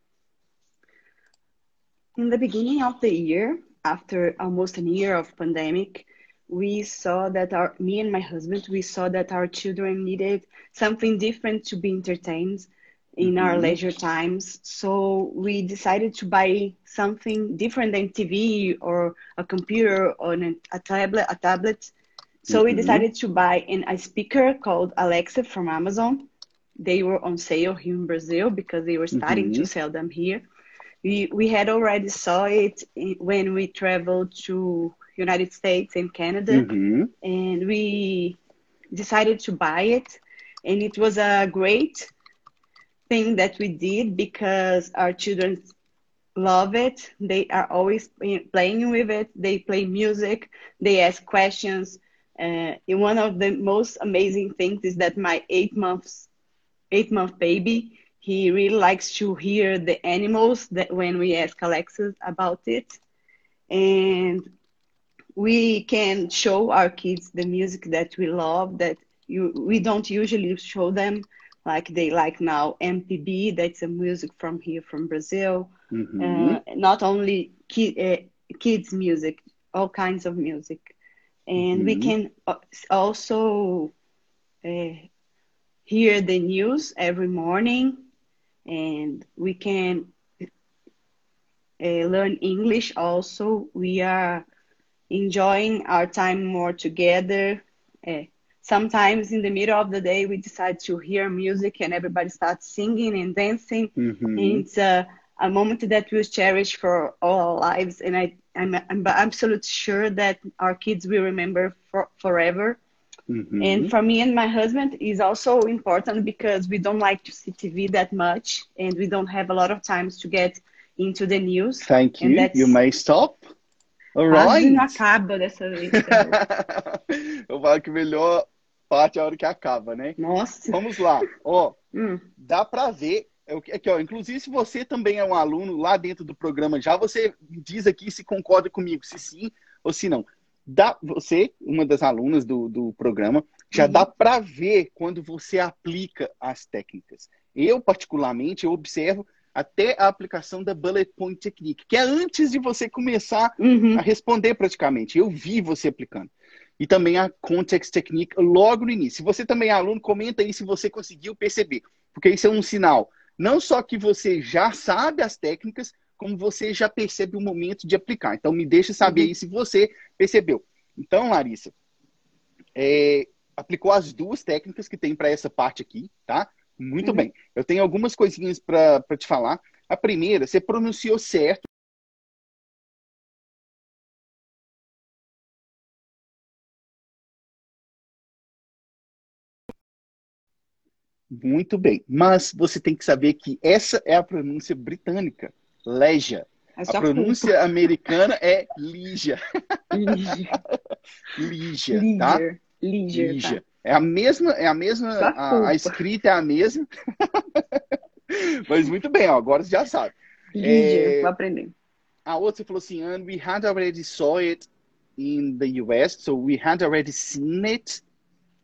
In the beginning of the year, after almost a year of pandemic, we saw that our me and my husband we saw that our children needed something different to be entertained in our mm-hmm. leisure times. So we decided to buy something different than TV or a computer or an, a tablet. A tablet. So we mm-hmm. decided to buy an, a speaker called Alexa from Amazon. They were on sale here in Brazil because they were starting to mm-hmm. sell them here. We we had already saw it when we traveled to United States and Canada Uhum. and we decided to buy it. And it was a great thing that we did because our children love it. They are always playing with it. They play music. They ask questions uh, and one of the most amazing things is that my eight months eight month baby he really likes to hear the animals that when we ask alexa about it. And we can show our kids the music that we love that you we don't usually show them like they like now MPB that's a music from here from Brazil. Uhum. uh, not only ki- uh, kids music all kinds of music and we Mhm. can uh, also uh, hear the news every morning and we can uh, learn English also we are enjoying our time more together. Uh, sometimes in the middle of the day, we decide to hear music and everybody starts singing and dancing. Uhum. And it's a, a moment that we'll cherish for all our lives. And I, I'm, I'm absolutely sure that our kids will remember for, forever. Uhum. And for me and my husband is also important because we don't like to see TV that much and we don't have a lot of times to get into the news. Thank you. You may stop. All Quase não acaba dessa vez. Eu falo que melhor parte é a hora que acaba, né? Nossa. Vamos lá. Ó, Hum. dá para ver. É o que- Aqui, ó, inclusive, se você também é um aluno lá dentro do programa já, você diz aqui se concorda comigo, se sim ou se não. Dá, você, uma das alunas do, do programa, já Uhum. dá para ver quando você aplica as técnicas. Eu, particularmente, eu observo até a aplicação da Bullet Point Technique, que é antes de você começar Uhum. a responder praticamente. Eu vi você aplicando. E também a Context Technique logo no início. Se você também é aluno, comenta aí se você conseguiu perceber. Porque isso é um sinal. Não só que você já sabe as técnicas, como você já percebe o momento de aplicar. Então, me deixa saber Uhum. aí se você percebeu. Então, Larissa, é, aplicou as duas técnicas que tem para essa parte aqui, tá? Muito Uhum. bem. Eu tenho algumas coisinhas para te falar. A primeira, você pronunciou certo. Muito bem. Mas você tem que saber que essa é a pronúncia britânica. Leja. É A pronúncia americana é Lígia. Lígia, tá? Leisure, Lígia. tá? É a mesma, é a mesma, a, a escrita é a mesma. Mas muito bem, ó, agora você já sabe. Leisure, É, vou aprender. A outra você falou assim, and we had already saw it in the US, so we had already seen it,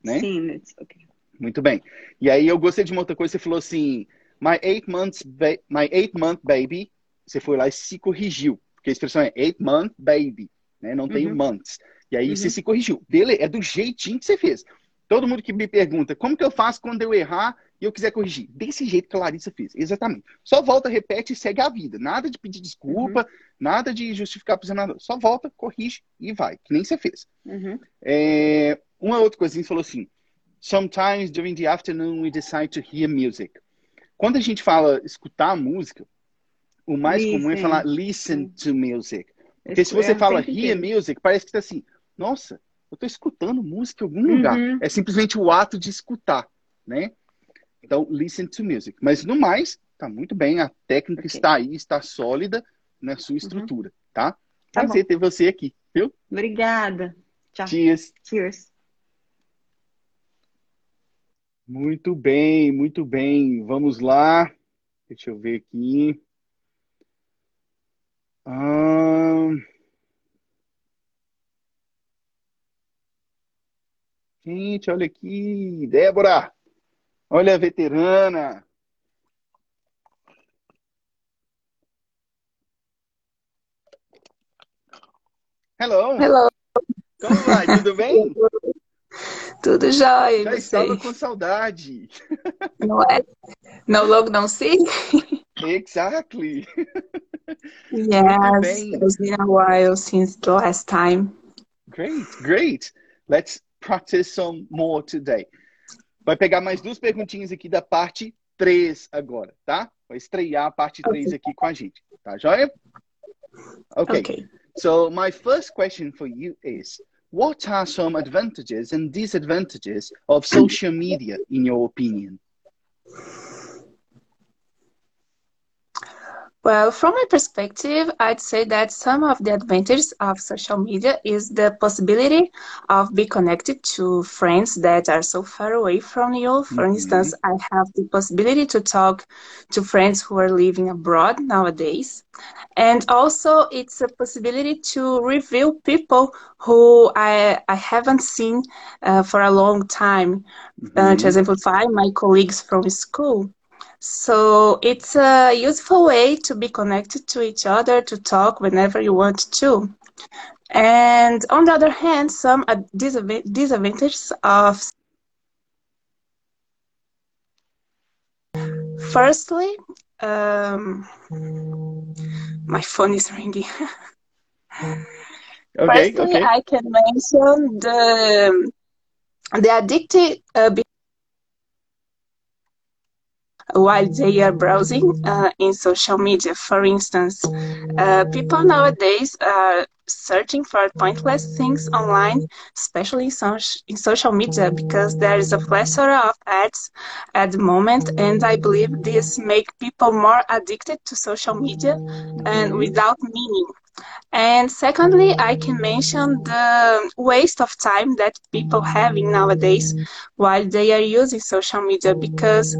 né? Sim, it's okay. Muito bem. E aí eu gostei de uma outra coisa, você falou assim, my eight months, my eight month baby, você foi lá e se corrigiu, porque a expressão é eight month baby, né? Não tem Uhum. months. E aí você Uhum. se corrigiu. Dele é do jeitinho que você fez. Todo mundo que me pergunta, como que eu faço quando eu errar e eu quiser corrigir? Desse jeito que a Larissa fez. Exatamente. Só volta, repete e segue a vida. Nada de pedir desculpa, nada de justificar para nada. Só volta, corrige e vai, que nem você fez. Uhum. É, uma outra coisinha, você falou assim, sometimes during the afternoon we decide to hear music. Quando a gente fala escutar música, o mais comum é Listen. falar listen to music. Porque se você É o fala hear music, parece que tá assim, nossa, eu tô escutando música em algum Uhum. lugar. É simplesmente o ato de escutar, né? Então, listen to music. Mas no mais, tá muito bem, a técnica Ok. está aí, está sólida na sua estrutura, tá? Tá Prazer ter você aqui, viu? Obrigada. Tchau. Cheers. Cheers. Muito bem, muito bem. Vamos lá. Deixa eu ver aqui. Ahn, Gente, olha aqui. Débora! Olha a veterana! Hello! Hello! Como vai? Tudo bem? Tudo jóia. Já estava com saudade. Não é? No logo não see? Exactly. Yes, it's been a while since the last time. Great, great. Let's practice some more today. Vai pegar mais duas perguntinhas aqui da parte 3 agora, tá? Vai estrear a parte 3 okay. aqui com a gente. Tá joia? Okay. okay. So my first question for you is what are some advantages and disadvantages of social media in your opinion? Well, from my perspective, I'd say that some of the advantages of social media is the possibility of be connected to friends that are so far away from you. For mm-hmm. instance, I have the possibility to talk to friends who are living abroad nowadays. And also it's a possibility to review people who I, I haven't seen uh, for a long time. Mm-hmm. Uh, to exemplify my colleagues from school. So it's a useful way to be connected to each other, to talk whenever you want to. And on the other hand, some disadvantages of Firstly, um, my phone is ringing. okay, Firstly, okay. I can mention the the addicted uh, while they are browsing uh, in social media. For instance, uh, people nowadays are searching for pointless things online, especially in, so- in social media, because there is a plethora of ads at the moment, and I believe this make people more addicted to social media and without meaning. And secondly, I can mention the waste of time that people having nowadays while they are using social media because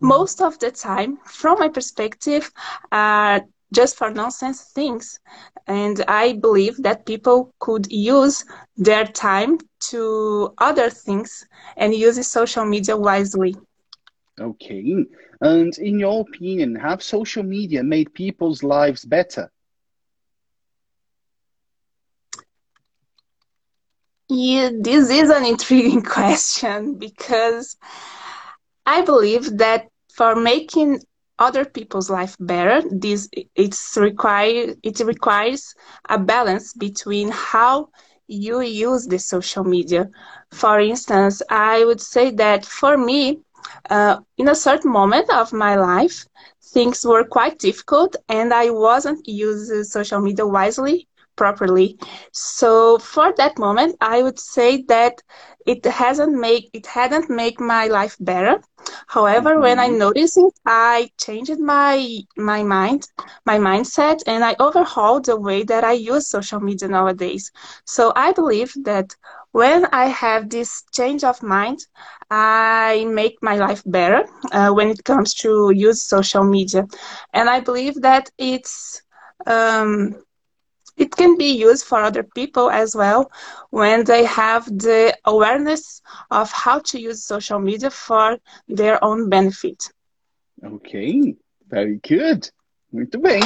most of the time, from my perspective, are just for nonsense things. And I believe that people could use their time to other things and use social media wisely. Okay. And in your opinion, have social media made people's lives better? Yeah, this is an intriguing question because I believe that for making other people's life better, this it's require it requires a balance between how you use the social media. For instance, I would say that for me, uh, in a certain moment of my life, things were quite difficult, and I wasn't using social media wisely properly. So for that moment, I would say that it hasn't make it hadn't make my life better. However, mm-hmm. when I noticed it, I changed my my mind, my mindset, and I overhauled the way that I use social media nowadays. So I believe that when I have this change of mind, I make my life better uh, when it comes to use social media, and I believe that it's um, it can be used for other people as well when they have the awareness of how to use social media for their own benefit. Ok, very good. Muito bem.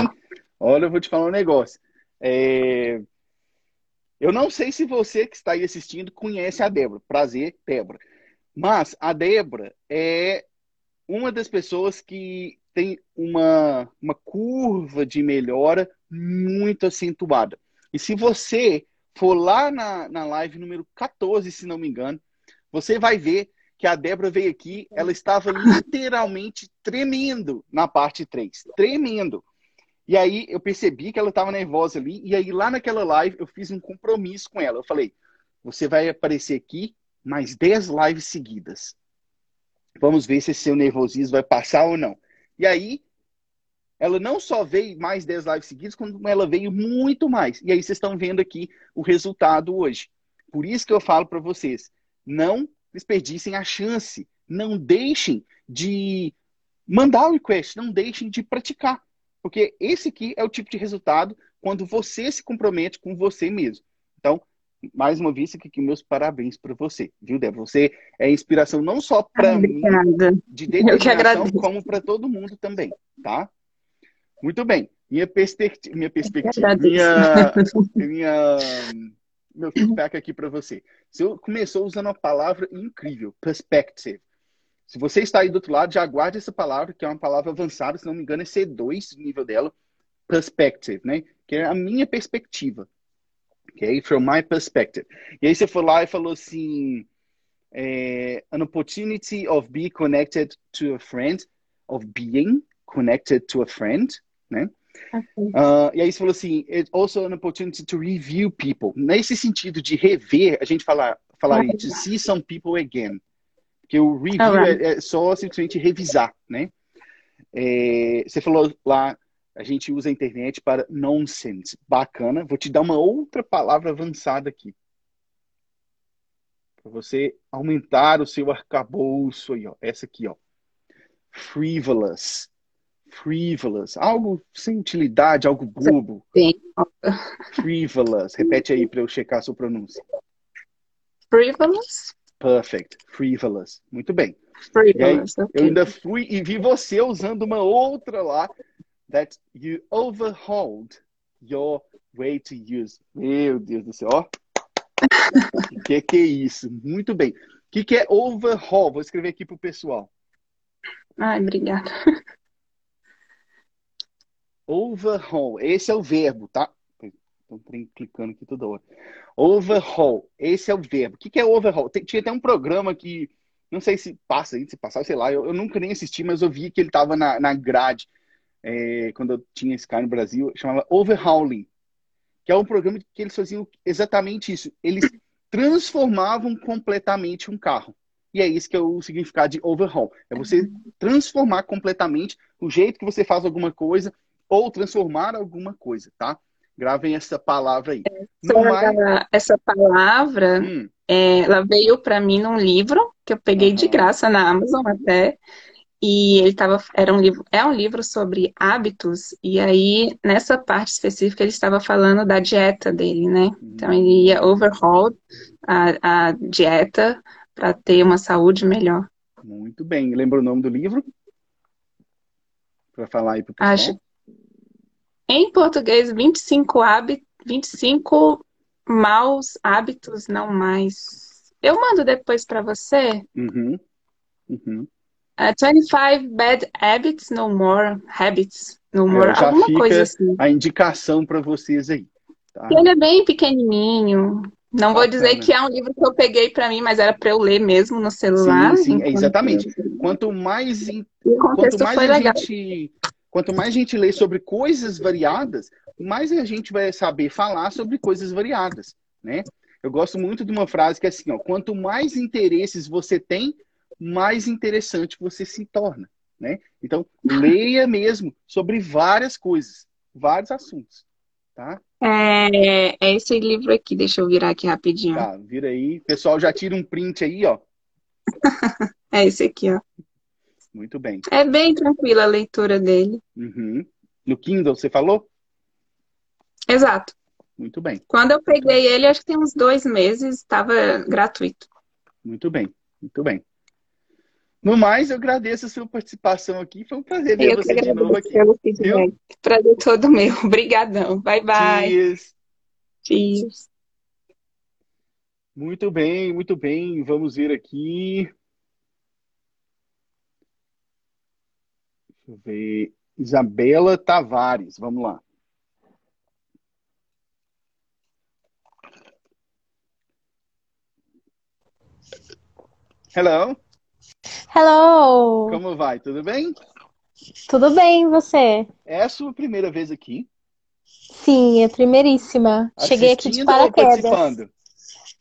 Olha, eu vou te falar um negócio. É... Eu não sei se você que está aí assistindo conhece a Débora. Prazer, Débora. Mas a Débora é uma das pessoas que tem uma, uma curva de melhora muito acentuada. E se você for lá na, na live número 14, se não me engano, você vai ver que a Débora veio aqui, ela estava literalmente tremendo na parte 3. Tremendo. E aí eu percebi que ela estava nervosa ali, e aí lá naquela live eu fiz um compromisso com ela. Eu falei: você vai aparecer aqui mais 10 lives seguidas. Vamos ver se seu nervosismo vai passar ou não. E aí ela não só veio mais 10 lives seguidas, como ela veio muito mais. E aí vocês estão vendo aqui o resultado hoje. Por isso que eu falo para vocês, não desperdicem a chance, não deixem de mandar o request, não deixem de praticar. Porque esse aqui é o tipo de resultado quando você se compromete com você mesmo. Então, mais uma vez, aqui meus parabéns para você, viu, Débora? Você é inspiração não só para mim, de determinação, como para todo mundo também, tá? Muito bem. Minha perspectiva, minha perspectiva, minha, minha, meu feedback aqui para você. Você começou usando a palavra incrível, perspective. Se você está aí do outro lado, já aguarde essa palavra, que é uma palavra avançada, se não me engano, é C2 o nível dela, perspective, né? Que é a minha perspectiva. Ok? From my perspective. E aí você foi lá e falou assim, é, an opportunity of being connected to a friend, of being connected to a friend, né? Okay. Uh, e aí você falou assim, it's also an opportunity to review people. Nesse sentido de rever, a gente falar, falaria to see some people again. Porque o review right. é, é, só simplesmente revisar, né? É, você falou lá, a gente usa a internet para nonsense. Bacana. Vou te dar uma outra palavra avançada aqui. Para você aumentar o seu arcabouço aí, ó. Essa aqui, ó. Frivolous. Frivolous. Algo sem utilidade, algo bobo. Frivolous. Repete aí para eu checar a sua pronúncia. Frivolous? Perfect. Frivolous. Muito bem. Frivolous. Aí, okay. Eu ainda fui e vi você usando uma outra lá that you overhauled your way to use. Meu Deus do céu, ó. O que, que é isso? Muito bem. O que, que é overhaul? Vou escrever aqui para o pessoal. Ai, obrigada. Overhaul. Esse é o verbo, tá? Estou clicando aqui toda hora. Overhaul. Esse é o verbo. O que, que é overhaul? Tem, tinha até um programa que, não sei se passa aí, se passar, sei lá. Eu, eu nunca nem assisti, mas eu vi que ele estava na, na grade é, quando eu tinha esse cara no Brasil, chamava Overhauling, que é um programa que eles faziam exatamente isso. Eles transformavam completamente um carro. E é isso que é o significado de overhaul. É você transformar completamente o jeito que você faz alguma coisa ou transformar alguma coisa, tá? Gravem essa palavra aí. É, essa palavra, hum. é, ela veio para mim num livro que eu peguei uhum. de graça na Amazon até. E ele tava, era um livro, é um livro sobre hábitos, e aí nessa parte específica ele estava falando da dieta dele, né? Então ele ia overhaul a, a dieta para ter uma saúde melhor. Muito bem. Lembra o nome do livro? Para falar aí para o pessoal. Acho... Em português, 25 hábitos, 25 maus hábitos, não mais. Eu mando depois para você. Uhum. Uhum. Uh, 25 Bad Habits No More. Habits No é, More. É, alguma coisa assim. A indicação para vocês aí. Tá? Ele é bem pequenininho. Não Bacana. vou dizer que é um livro que eu peguei para mim, mas era para eu ler mesmo no celular. Sim, sim, é exatamente. Quanto mais, in... quanto mais a legal. gente, quanto mais a gente lê sobre coisas variadas, mais a gente vai saber falar sobre coisas variadas, né? Eu gosto muito de uma frase que é assim, ó, quanto mais interesses você tem, mais interessante você se torna, né? Então, leia mesmo sobre várias coisas, vários assuntos, tá? É, é esse livro aqui, deixa eu virar aqui rapidinho. Tá, vira aí. Pessoal, já tira um print aí, ó. é esse aqui, ó. Muito bem. É bem tranquila a leitura dele. Uhum. No Kindle, você falou? Exato. Muito bem. Quando eu peguei ele, acho que tem uns dois meses, estava gratuito. Muito bem, muito bem. No mais, eu agradeço a sua participação aqui. Foi um prazer ver eu você de novo aqui. Feedback. Prazer todo meu. Obrigadão. Bye, bye. Cheers. Cheers. Muito bem, muito bem. Vamos ver aqui. Deixa eu ver. Isabela Tavares. Vamos lá. Hello. Hello! Como vai? Tudo bem? Tudo bem, você? É a sua primeira vez aqui? Sim, é primeiríssima. Assistindo Cheguei aqui de paraquedas. participando?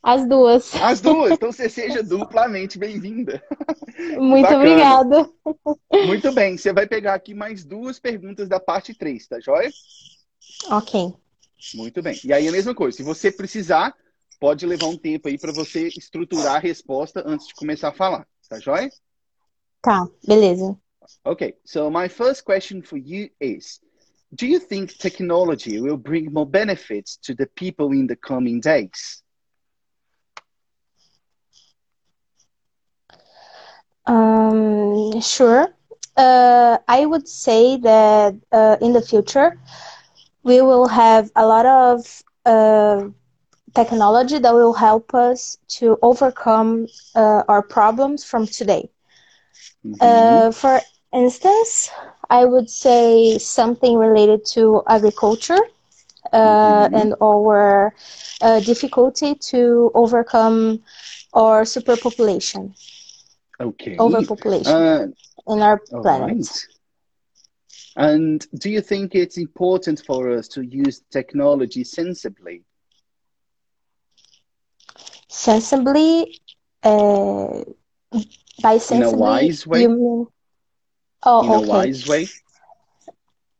As duas. As duas, então você seja duplamente bem-vinda. Muito obrigada. Muito bem, você vai pegar aqui mais duas perguntas da parte 3, tá joia? Ok. Muito bem. E aí a mesma coisa, se você precisar, pode levar um tempo aí para você estruturar a resposta antes de começar a falar. Tá joia? Tá, beleza. Okay, so my first question for you is Do you think technology will bring more benefits to the people in the coming days? Um, sure. Uh, I would say that uh, in the future, we will have a lot of uh, technology that will help us to overcome uh, our problems from today. Mm-hmm. for instance, I would say something related to agriculture uh, mm-hmm. and our uh, difficulty to overcome our superpopulation. Okay. Overpopulation uh, in our planet. Right. And do you think it's important for us to use technology sensibly? Sensibly, uh, by sensibly, in a wise way. You mean, oh, in okay. a wise way.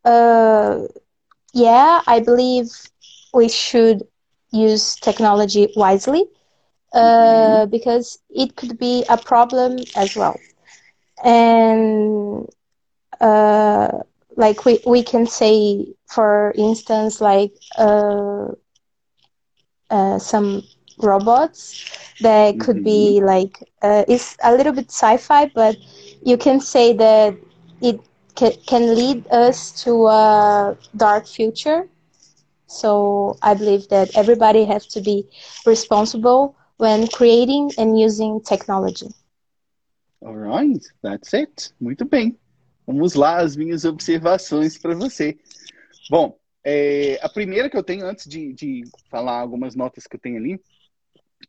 Uh, yeah, I believe we should use technology wisely uh, mm-hmm. because it could be a problem as well. And uh, like we, we can say, for instance, like uh, uh some robots that could mm-hmm. be like, uh, it's a little bit sci fi, but you can say that it can lead us to a dark future. So I believe that everybody has to be responsible when creating and using technology. All right, that's it. Muito bem. Vamos lá, as minhas observações para você. Bom, é, a primeira que eu tenho, antes de, de falar algumas notas que eu tenho ali,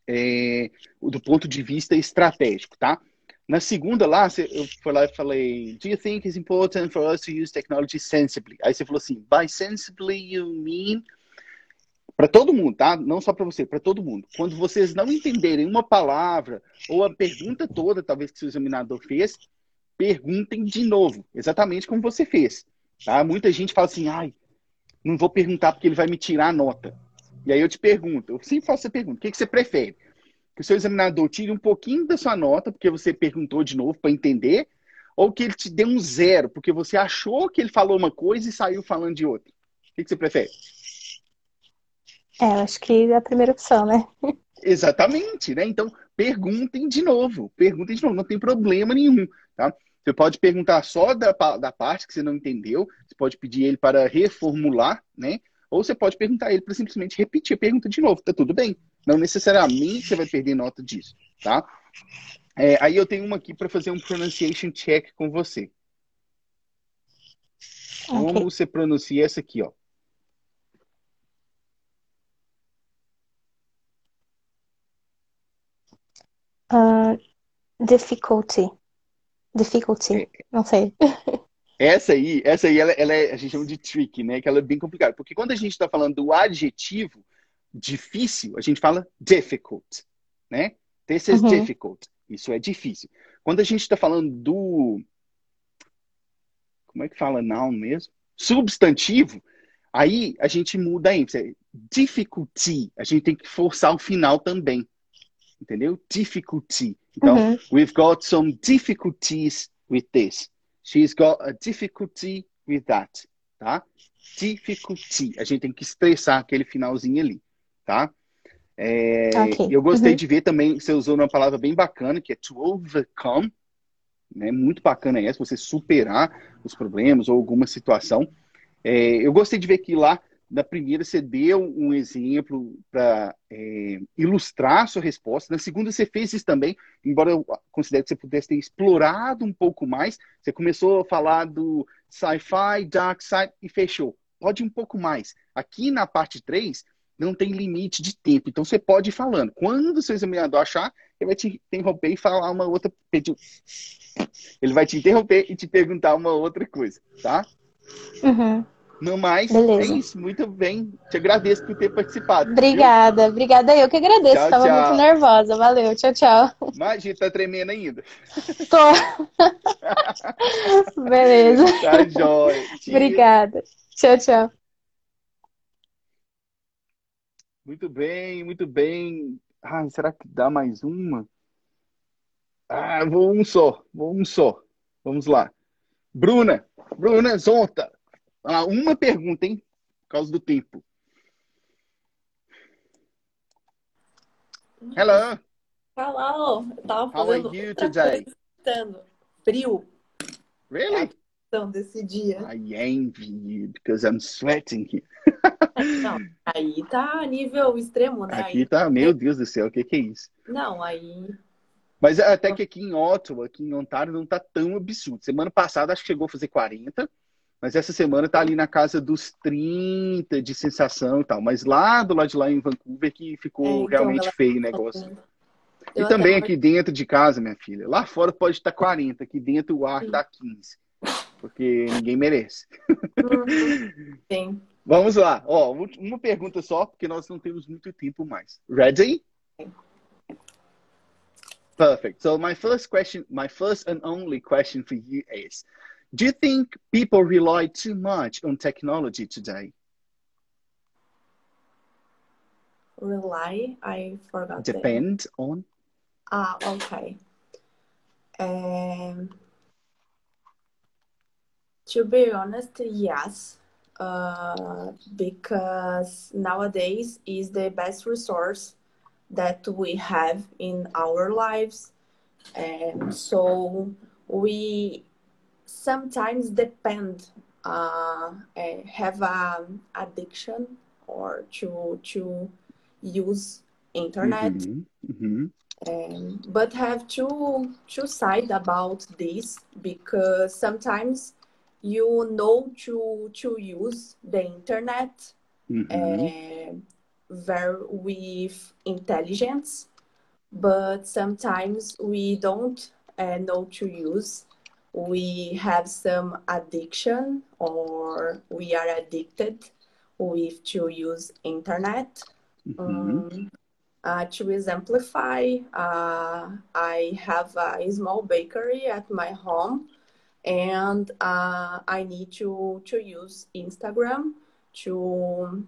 é do ponto de vista estratégico, tá? Na segunda lá, eu fui lá e falei, do you think it's important for us to use technology sensibly? Aí você falou assim, by sensibly you mean para todo mundo, tá? Não só para você, para todo mundo. Quando vocês não entenderem uma palavra ou a pergunta toda, talvez que o seu examinador fez, perguntem de novo, exatamente como você fez. Tá? Muita gente fala assim, ai, não vou perguntar porque ele vai me tirar a nota. E aí eu te pergunto, eu sempre faço essa pergunta, o que, que você prefere? que o seu examinador tire um pouquinho da sua nota, porque você perguntou de novo para entender, ou que ele te dê um zero, porque você achou que ele falou uma coisa e saiu falando de outra? O que, que você prefere? É, acho que é a primeira opção, né? Exatamente, né? Então, perguntem de novo, perguntem de novo, não tem problema nenhum, tá? Você pode perguntar só da, da parte que você não entendeu, você pode pedir ele para reformular, né? Ou você pode perguntar ele para simplesmente repetir a pergunta de novo, tá tudo bem. Não necessariamente você vai perder nota disso, tá? É, aí eu tenho uma aqui para fazer um pronunciation check com você. Como okay. você pronuncia essa aqui, ó? Uh, difficulty. Difficulty. É. Não sei. Essa aí, essa aí ela, ela é, a gente chama de trick, né? Que ela é bem complicada. Porque quando a gente está falando do adjetivo, difícil, a gente fala difficult, né? This is uhum. difficult. Isso é difícil. Quando a gente está falando do. Como é que fala noun mesmo? Substantivo, aí a gente muda a ênfase. Difficulty. A gente tem que forçar o final também. Entendeu? Difficulty. Então, uhum. we've got some difficulties with this. She's got a difficulty with that. Tá? Difficulty. A gente tem que expressar aquele finalzinho ali tá? É, okay. Eu gostei uhum. de ver também, você usou uma palavra bem bacana, que é to overcome, né? Muito bacana essa, você superar os problemas ou alguma situação. É, eu gostei de ver que lá, na primeira, você deu um exemplo para é, ilustrar a sua resposta. Na segunda, você fez isso também, embora eu considere que você pudesse ter explorado um pouco mais. Você começou a falar do sci-fi, dark side e fechou. Pode um pouco mais. Aqui na parte 3, não tem limite de tempo. Então você pode ir falando. Quando o seu examinador achar, ele vai te interromper e falar uma outra. Ele vai te interromper e te perguntar uma outra coisa, tá? Uhum. No mais, Beleza. é isso. Muito bem. Te agradeço por ter participado. Obrigada, viu? obrigada. Eu que agradeço. Tchau, Estava tchau. muito nervosa. Valeu. Tchau, tchau. Imagina, tá tremendo ainda. Tô. Beleza. Tá jóia. Obrigada. Tchau, tchau. Muito bem, muito bem. Ah, será que dá mais uma? Ah, vou um só, vou um só. Vamos lá. Bruna, Bruna Zonta. Uma pergunta, hein? Por causa do tempo. Hello. Hello. Eu tava How are you today? Frio. Really? Então, desse dia. I envy you because I'm sweating here. Não, aí tá nível extremo, né? Aqui Aí, tá, meu Deus do céu, o que que é isso? não, aí. Mas até que aqui em Ottawa, aqui em Ontário, não tá tão absurdo. Semana passada acho que chegou a fazer 40, mas essa semana tá ali na casa dos 30 de sensação e tal. Mas lá do lado de lá em Vancouver que ficou É, então, realmente ela- feio o negócio. Eu E também aqui dentro de casa, minha filha. Lá fora pode estar 40, aqui dentro o ar tá 15. Porque ninguém merece. Uhum. Sim. Vamos lá. Ó, uma pergunta só, porque nós não temos muito tempo mais. Ready? Perfect. So my first question, my first and only question for you is, do you think people rely too much on technology today? Rely, I forgot. Depend on? Ah, okay. Um, to be honest, yes. Uh, because nowadays is the best resource that we have in our lives. And so we sometimes depend, uh, eh, have an addiction or to to use internet Mhm, mhm. um, but have two two side about this because sometimes you know to to use the internet Mhm. uh, very with intelligence but sometimes we don't uh, know to use we have some addiction or we are addicted with to use internet Mhm. um, uh, to exemplify, uh, I have a small bakery at my home, and uh, I need to to use Instagram to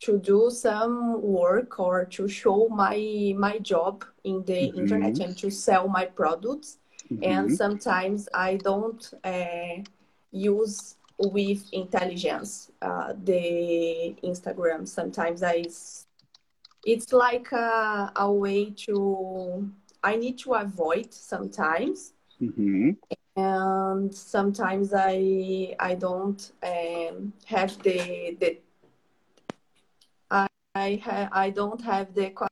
to do some work or to show my my job in the Mhm. internet and to sell my products. And Mhm. sometimes I don't uh, use with intelligence uh, the Instagram. Sometimes I it's like a, a way to I need to avoid sometimes Mhm. and sometimes I I don't um, have the the I I, ha, I don't have the quality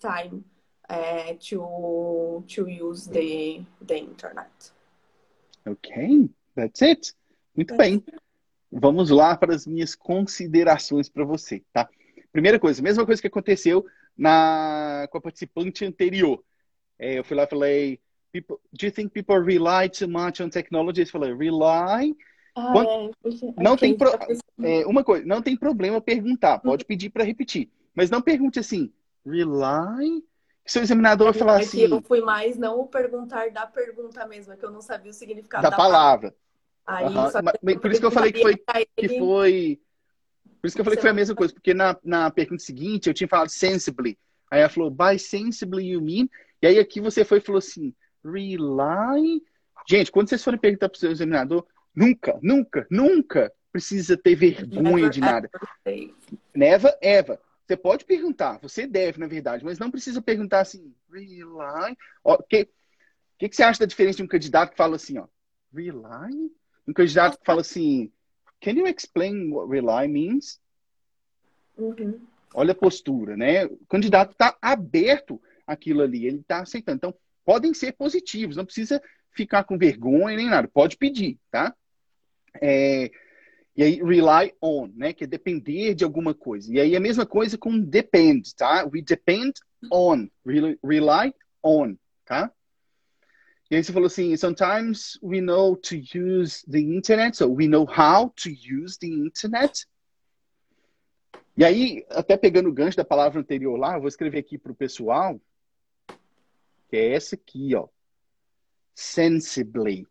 time uh, to to use the the internet. Ok, that's it. Muito bem. Vamos lá para as minhas considerações para você, tá? Primeira coisa, mesma coisa que aconteceu na com a participante anterior. É, eu fui lá e falei, people, do you think people rely too much on technology? Eu falei, rely. Ah, Quando- é, porque- Não ok, tem pro- é, uma coisa, não tem problema perguntar, pode pedir para repetir, mas não pergunte assim, rely. Seu examinador vai falar É que eu assim, fui mais não perguntar da pergunta mesmo, é que eu não sabia o significado da palavra. Aí, Aham, só mas- por isso que eu falei que foi pra que ele- foi. Por isso que eu falei que foi a mesma coisa, porque na, na pergunta seguinte eu tinha falado sensibly. Aí ela falou, by sensibly you mean? E aí aqui você foi e falou assim, rely. Gente, quando vocês forem perguntar pro seu examinador, nunca, nunca, nunca precisa ter vergonha Never de nada. ever. Never, ever. Você pode perguntar, você deve, na verdade, mas não precisa perguntar assim, rely. O que, que, que você acha da diferença de um candidato que fala assim, ó, rely? Um candidato que fala assim, can you explain what rely means? Uhum. Olha a postura, né? O candidato está aberto àquilo ali, ele está aceitando. Então, podem ser positivos, não precisa ficar com vergonha nem nada, pode pedir, tá? É, e aí, rely on, né? Que é depender de alguma coisa. E aí, a mesma coisa com depend, tá? We depend on, rely, on, tá? E aí você falou assim, sometimes we know to use the internet, so we know how to use the internet. E aí, até pegando o gancho da palavra anterior lá, eu vou escrever aqui para o pessoal, que é essa aqui, ó. Sensibly.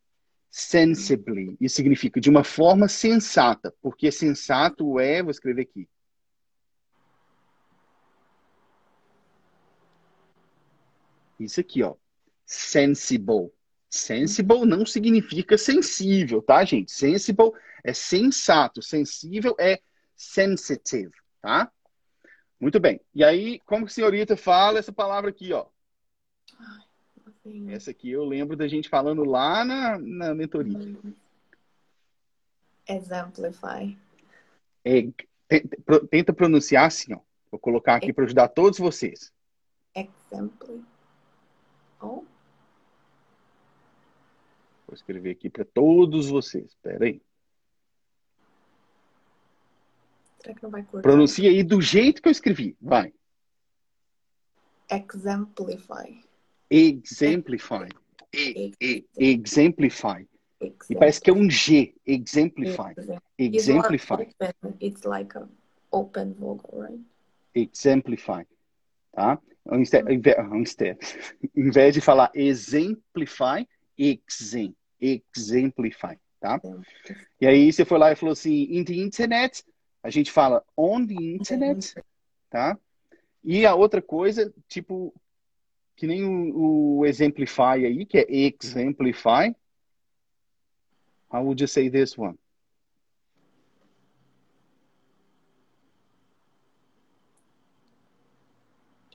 Sensibly. Isso significa de uma forma sensata, porque sensato é, vou escrever aqui. Isso aqui, ó. Sensible. Sensible não significa sensível, tá, gente? Sensible é sensato. Sensível é sensitive, tá? Muito bem. E aí, como que senhorita fala essa palavra aqui, ó? Sim. Essa aqui eu lembro da gente falando lá na, na mentoria. Exemplify. É, tenta, pro- tenta pronunciar assim, ó. Vou colocar aqui para ajudar todos vocês. Exempli. Oh, Vou escrever aqui para todos vocês. Espera aí. será que não vai cortar? Pronuncia aí do jeito que eu escrevi. Vai. Exemplify. Exemplify. E, e, exemplify. E parece que é um G. Exemplify. Exemplify. It's, like a open vocal, right? Exemplify. Tá? Ao Em vez de falar exemplify, exem. Exemplify. Tá? E aí você foi lá e falou assim, in the internet, a gente fala on the internet, tá? E a outra coisa, tipo, que nem o, o exemplify aí, que é exemplify. How would you say this one?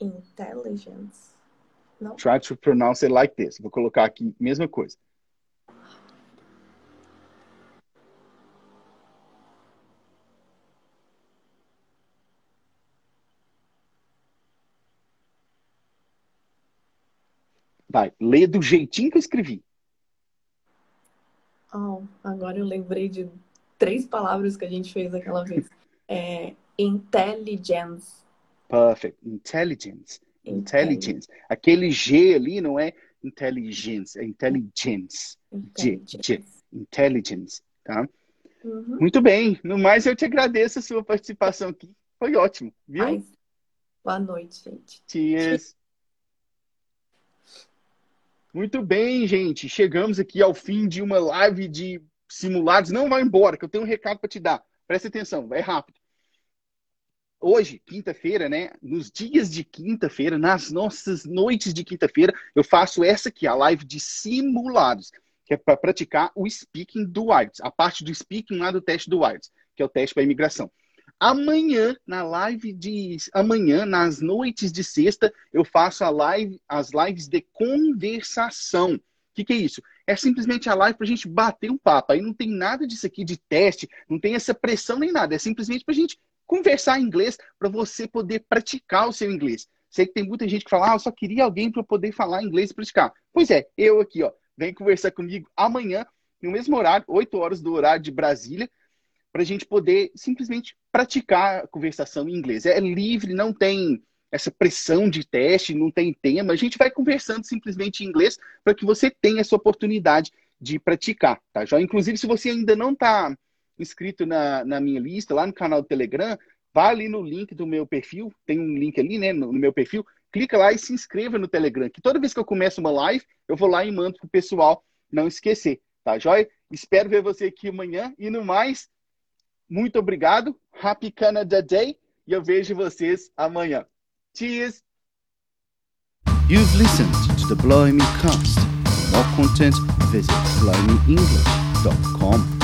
Intelligence. Não? Try to pronounce it like this. Vou colocar aqui, mesma coisa. Vai, lê do jeitinho que eu escrevi. Oh, agora eu lembrei de três palavras que a gente fez aquela vez. É, intelligence. Perfect. Intelligence. Intelligence. Aquele G ali não é intelligence, é intelligence. G, G. Intelligence, tá? Uhum. Muito bem. No mais, eu te agradeço a sua participação aqui. Foi ótimo, viu? Mas, boa noite, gente. Cheers. Muito bem, gente. Chegamos aqui ao fim de uma live de simulados. Não vai embora, que eu tenho um recado para te dar. Presta atenção, vai rápido. Hoje, quinta-feira, né? Nos dias de quinta-feira, nas nossas noites de quinta-feira, eu faço essa aqui, a live de simulados, que é para praticar o speaking do IELTS, a parte do speaking lá do teste do IELTS, que é o teste para imigração. Amanhã, na live de amanhã, nas noites de sexta, eu faço a live, as lives de conversação. O que, que é isso? É simplesmente a live para a gente bater um papo. Aí não tem nada disso aqui de teste, não tem essa pressão nem nada. É simplesmente para a gente conversar em inglês para você poder praticar o seu inglês. Sei que tem muita gente que fala, ah, eu só queria alguém para poder falar inglês e praticar. Pois é, eu aqui, ó, vem conversar comigo amanhã, no mesmo horário, 8 horas do horário de Brasília, para a gente poder simplesmente praticar a conversação em inglês. É livre, não tem essa pressão de teste, não tem tema. A gente vai conversando simplesmente em inglês para que você tenha essa oportunidade de praticar, tá? Já, inclusive, se você ainda não está inscrito na, na minha lista, lá no canal do Telegram, vá ali no link do meu perfil, tem um link ali, né, no, no meu perfil, clica lá e se inscreva no Telegram, que toda vez que eu começo uma live, eu vou lá e mando pro pessoal não esquecer, tá joia? Espero ver você aqui amanhã e no mais, muito obrigado, Happy Canada Day e eu vejo vocês amanhã. Cheers! You've listened to the Blimey Cast. For more content, visit blimey.english.com.